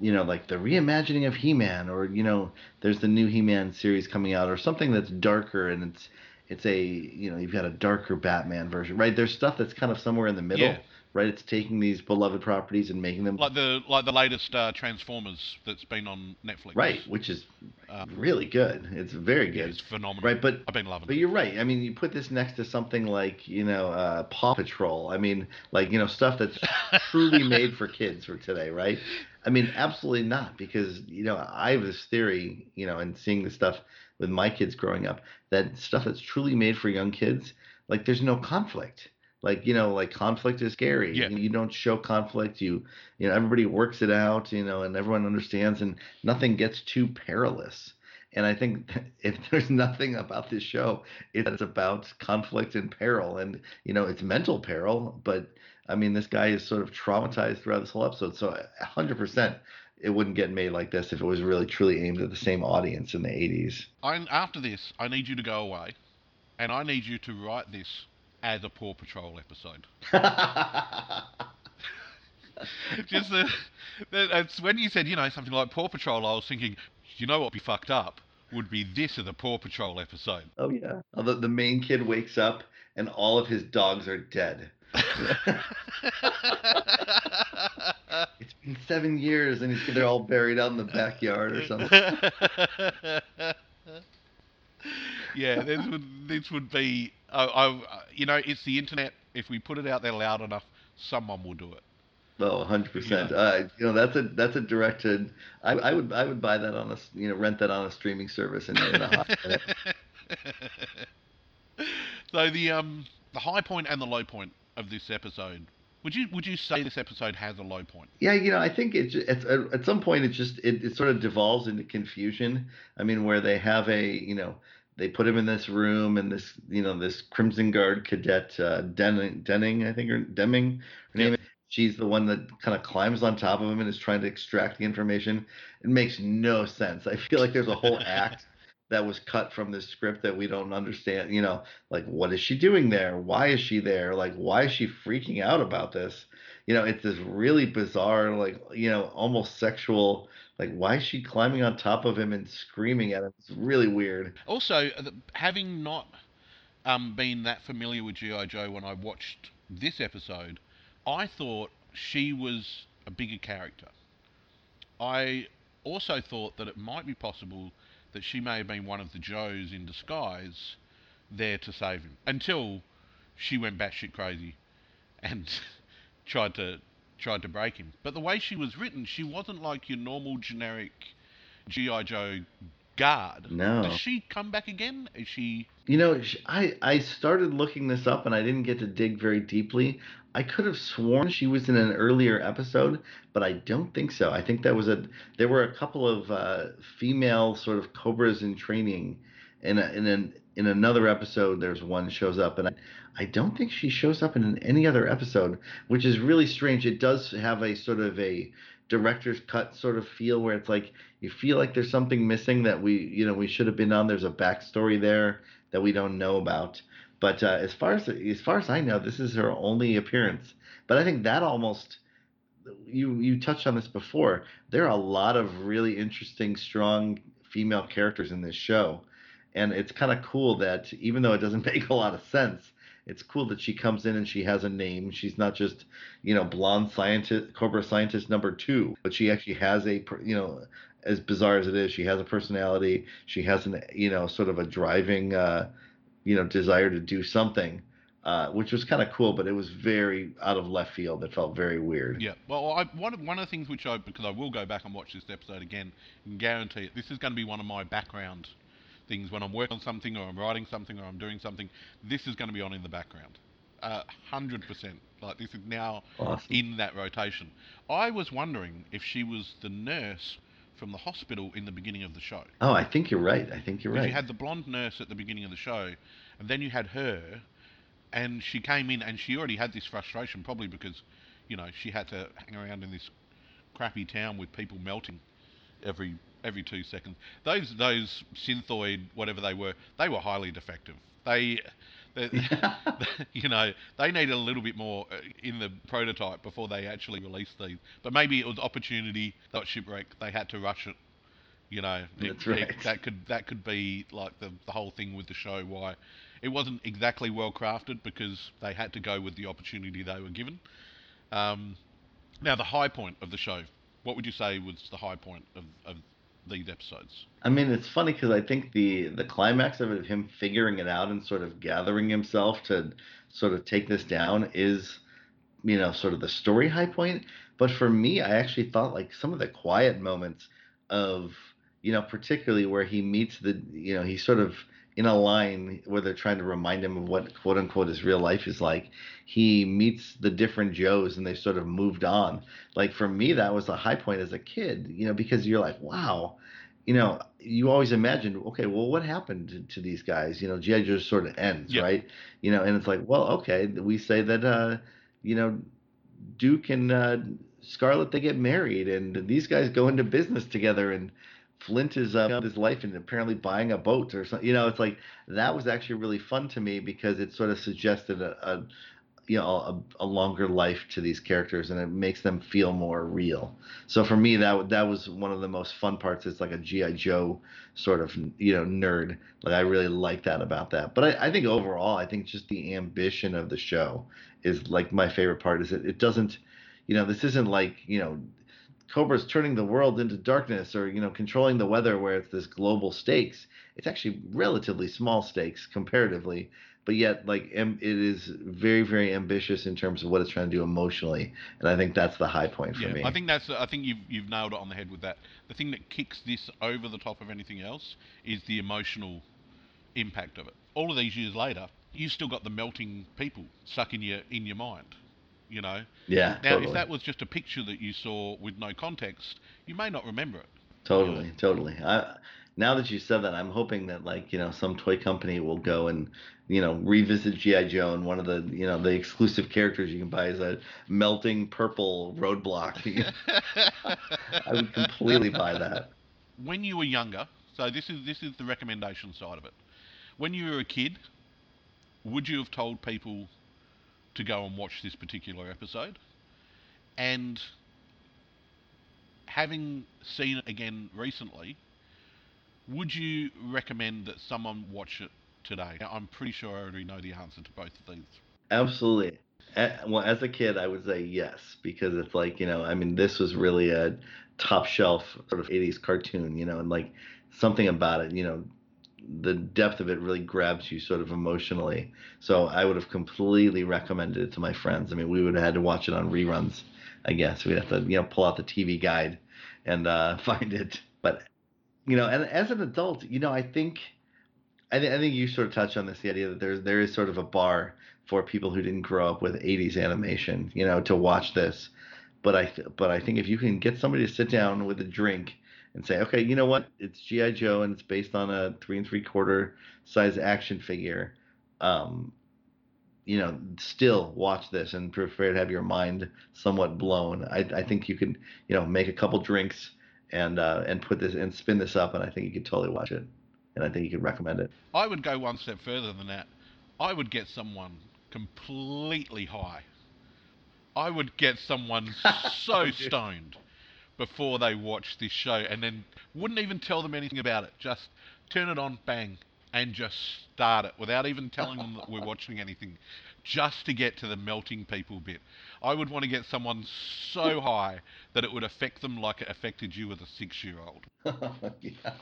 you know, like the reimagining of He-Man, or you know, there's the new He-Man series coming out, or something that's darker and it's it's a you know you've got a darker Batman version, right? There's stuff that's kind of somewhere in the middle, Yeah. right? It's taking these beloved properties and making them like the like the latest uh, Transformers that's been on Netflix. right, which is Uh, really good. It's very yeah, good. it's phenomenal. Right, but I've been loving But it. you're right. I mean, you put this next to something like, you know, uh, Paw Patrol. I mean, like, you know, stuff that's truly made for kids for today, right? I mean, absolutely not, because, you know, I have this theory, you know, and seeing the stuff with my kids growing up, that stuff that's truly made for young kids, like, there's no conflict. Like, you know, like conflict is scary. Yeah. You don't show conflict. You, you know, everybody works it out, you know, and everyone understands, and nothing gets too perilous. And I think if there's nothing about this show, it's about conflict and peril. And, you know, it's mental peril, but I mean, this guy is sort of traumatized throughout this whole episode. So 100% it wouldn't get made like this if it was really truly aimed at the same audience in the 80s. I, after this, I need you to go away, and I need you to write this as a Paw Patrol episode. Just the, the, it's when you said, you know, something like Paw Patrol, I was thinking, You know what would be fucked up? Would be this as a Paw Patrol episode. Oh yeah. The, the main kid wakes up and all of his dogs are dead. it's been seven years and they're all buried out in the backyard or something. yeah, this would this would be. I, I, you know, it's the internet. If we put it out there loud enough, someone will do it. Oh, 100 percent. Uh, you know, that's a that's a directed. I, I would I would buy that on a you know rent that on a streaming service in, in a hot so the um the high point and the low point of this episode. Would you would you say this episode has a low point? Yeah, you know, I think it, it's at some point it just it, it sort of devolves into confusion. I mean, where they have a you know they put him in this room and this you know this Crimson Guard cadet uh, Denning, Denning I think or Deming her name. Yep. She's the one that kind of climbs on top of him and is trying to extract the information. It makes no sense. I feel like there's a whole act that was cut from this script that we don't understand. You know, like what is she doing there? Why is she there? Like why is she freaking out about this? You know, it's this really bizarre, like you know, almost sexual. Like why is she climbing on top of him and screaming at him? It's really weird. Also, having not um, been that familiar with GI Joe when I watched this episode, I thought she was a bigger character. I also thought that it might be possible that she may have been one of the Joes in disguise there to save him until she went batshit crazy and tried to tried to break him. But the way she was written, she wasn't like your normal generic GI Joe guard. No. Does she come back again? Is she? You know, I I started looking this up and I didn't get to dig very deeply. I could have sworn she was in an earlier episode, but I don't think so. I think that was a there were a couple of uh, female sort of cobras in training, and in an in another episode there's one shows up, and I, I don't think she shows up in any other episode, which is really strange. It does have a sort of a director's cut sort of feel where it's like you feel like there's something missing that we you know we should have been on. There's a backstory there that we don't know about. But uh, as far as as far as I know, this is her only appearance. But I think that almost you you touched on this before. There are a lot of really interesting, strong female characters in this show, and it's kind of cool that even though it doesn't make a lot of sense, it's cool that she comes in and she has a name. She's not just you know blonde scientist, Cobra scientist number two, but she actually has a you know as bizarre as it is, she has a personality. She has an you know sort of a driving. Uh, you know desire to do something uh, which was kind of cool, but it was very out of left field. It felt very weird. Yeah. Well, I, one of one of the things which I because I will go back and watch this episode again and guarantee it, this is going to be one of my background things when I'm working on something or I'm writing something or I'm doing something. This is going to be on in the background. Hundred uh, percent. Like this is now awesome. in that rotation. I was wondering if she was the nurse from the hospital in the beginning of the show. Oh, I think you're right. I think you're right. You had the blonde nurse at the beginning of the show, and then you had her, and she came in and she already had this frustration, probably because, you know, she had to hang around in this crappy town with people melting every every two seconds. Those those synthoid whatever they were, they were highly defective. They you know, they needed a little bit more uh, in the prototype before they actually released these. But maybe it was opportunity. That shipwreck. They had to rush it. You know, That's right. It, that could that could be like the the whole thing with the show. Why it wasn't exactly well crafted because they had to go with the opportunity they were given. Um, now the high point of the show. What would you say was the high point of, of these episodes. I mean, it's funny because I think the the climax of it, him figuring it out and sort of gathering himself to sort of take this down, is you know sort of the story high point. But for me, I actually thought like some of the quiet moments of you know particularly where he meets the you know he sort of in a line where they're trying to remind him of what quote unquote his real life is like. He meets the different Joes and they sort of moved on. Like for me, that was a high point as a kid, you know, because you're like, wow, you know, you always imagine, okay, well, what happened to, to these guys? You know, GI just sort of ends, yep. right? You know, and it's like, well, okay, we say that, uh, you know, Duke and uh, Scarlett they get married, and these guys go into business together, and Flint is uh, his life and apparently buying a boat or something. You know, it's like that was actually really fun to me because it sort of suggested a, a you know a, a, longer life to these characters and it makes them feel more real. So for me that that was one of the most fun parts. It's like a gi joe sort of you know nerd. Like i really like that about that. But I, I think overall i think just the ambition of the show is like my favorite part is it, it doesn't you know this isn't like you know cobra's turning the world into darkness or you know controlling the weather where it's this global stakes. It's actually relatively small stakes comparatively but yet like it is very very ambitious in terms of what it's trying to do emotionally and i think that's the high point for yeah, me. I think that's i think you've, you've nailed it on the head with that. The thing that kicks this over the top of anything else is the emotional impact of it. All of these years later you've still got the melting people stuck in your in your mind you know yeah now totally. if that was just a picture that you saw with no context you may not remember it totally totally I, now that you said that, I'm hoping that like you know some toy company will go and you know revisit GI Joe and one of the you know the exclusive characters you can buy is a melting purple roadblock. I would completely buy that. When you were younger, so this is this is the recommendation side of it. When you were a kid, would you have told people to go and watch this particular episode? And having seen it again recently, would you recommend that someone watch it today? I'm pretty sure I already know the answer to both of these. Absolutely. Well, as a kid, I would say yes because it's like you know, I mean, this was really a top shelf sort of 80s cartoon, you know, and like something about it, you know, the depth of it really grabs you sort of emotionally. So I would have completely recommended it to my friends. I mean, we would have had to watch it on reruns, I guess. We'd have to, you know, pull out the TV guide and uh, find it. But you know, and as an adult, you know, I think, I, th- I think you sort of touched on this, the idea that there's there is sort of a bar for people who didn't grow up with 80s animation, you know, to watch this. But I but I think if you can get somebody to sit down with a drink and say, okay, you know what, it's GI Joe and it's based on a three and three quarter size action figure. Um, you know, still watch this and prefer to have your mind somewhat blown. I, I think you can, you know, make a couple drinks and uh, and put this and spin this up, and I think you could totally watch it, and I think you could recommend it. I would go one step further than that. I would get someone completely high. I would get someone so stoned before they watch this show, and then wouldn't even tell them anything about it. Just turn it on, bang, and just start it without even telling them that we're watching anything, just to get to the melting people bit. I would want to get someone so high that it would affect them like it affected you with a six-year-old. yeah.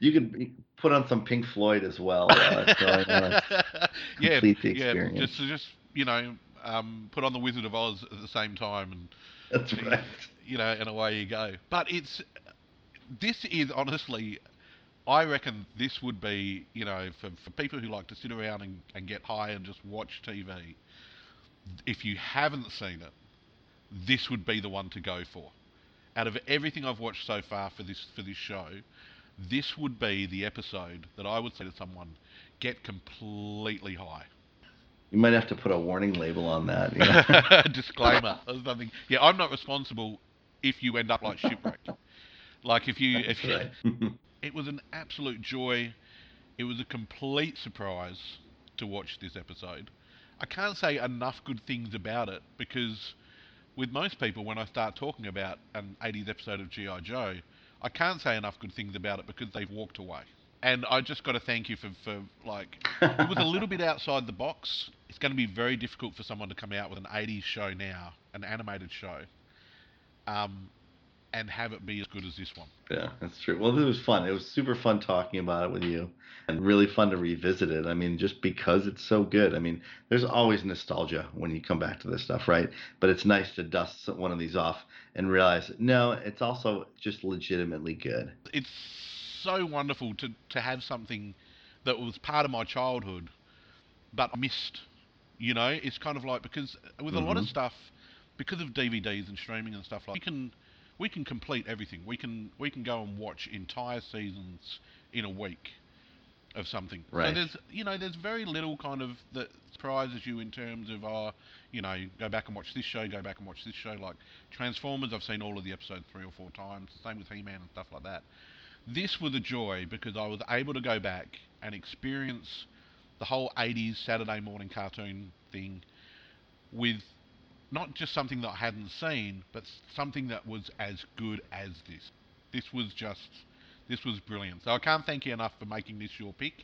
You could put on some Pink Floyd as well. Uh, yeah, yeah. Just, just you know, um, put on the Wizard of Oz at the same time, and that's right. You know, and away you go. But it's this is honestly I reckon this would be, you know, for, for people who like to sit around and, and get high and just watch TV, if you haven't seen it, this would be the one to go for. Out of everything I've watched so far for this for this show, this would be the episode that I would say to someone, get completely high. You might have to put a warning label on that. You know? Disclaimer or something. Yeah, I'm not responsible if you end up like shipwreck. Like if you if you, right. it was an absolute joy. It was a complete surprise to watch this episode. I can't say enough good things about it because with most people, when I start talking about an 80s episode of G.I. Joe, I can't say enough good things about it because they've walked away. And I just got to thank you for, for like, it was a little bit outside the box. It's going to be very difficult for someone to come out with an 80s show now, an animated show. Um, and have it be as good as this one. Yeah, that's true. Well, it was fun. It was super fun talking about it with you and really fun to revisit it. I mean, just because it's so good. I mean, there's always nostalgia when you come back to this stuff, right? But it's nice to dust one of these off and realize, no, it's also just legitimately good. It's so wonderful to, to have something that was part of my childhood, but I missed. You know, it's kind of like because with a mm-hmm. lot of mm-hmm. stuff, because of DVDs and streaming and stuff like, you can we can complete everything. We can we can go and watch entire seasons in a week of something. Right. So there's you know there's very little kind of that surprises you in terms of uh you know go back and watch this show, go back and watch this show. Like Transformers, I've seen all of the episodes three or four times. Same with He-Man and stuff like that. This was a joy because I was able to go back and experience the whole 80s Saturday morning cartoon thing with not just something that I hadn't seen, but something that was as good as this. This was just, this was brilliant. So I can't thank you enough for making this your pick.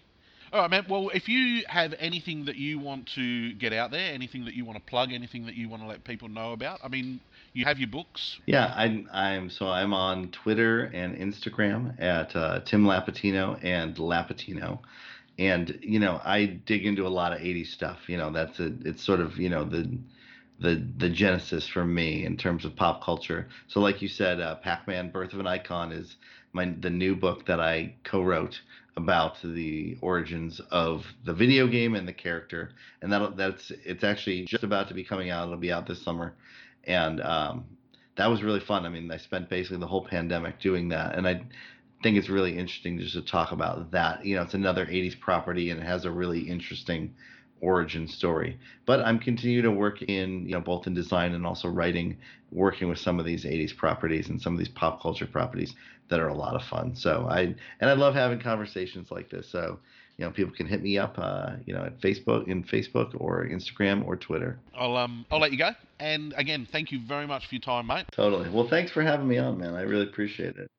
All right, man. Well, if you have anything that you want to get out there, anything that you want to plug, anything that you want to let people know about, I mean, you have your books. Yeah, I'm. I'm so I'm on Twitter and Instagram at uh, Tim Lapetino and Lapetino, and you know I dig into a lot of '80s stuff. You know, that's a. It's sort of you know the the the genesis for me in terms of pop culture. So, like you said, uh, Pac-Man: Birth of an Icon is my the new book that I co-wrote about the origins of the video game and the character, and that that's it's actually just about to be coming out. It'll be out this summer, and um, that was really fun. I mean, I spent basically the whole pandemic doing that, and I think it's really interesting just to talk about that. You know, it's another '80s property, and it has a really interesting origin story. But I'm continuing to work in, you know, both in design and also writing, working with some of these 80s properties and some of these pop culture properties that are a lot of fun. So I and I love having conversations like this. So you know, people can hit me up, uh, you know, at Facebook, in Facebook or Instagram or Twitter. I'll um, I'll let you go. And again, thank you very much for your time, mate. Totally. Well, thanks for having me on, man. I really appreciate it.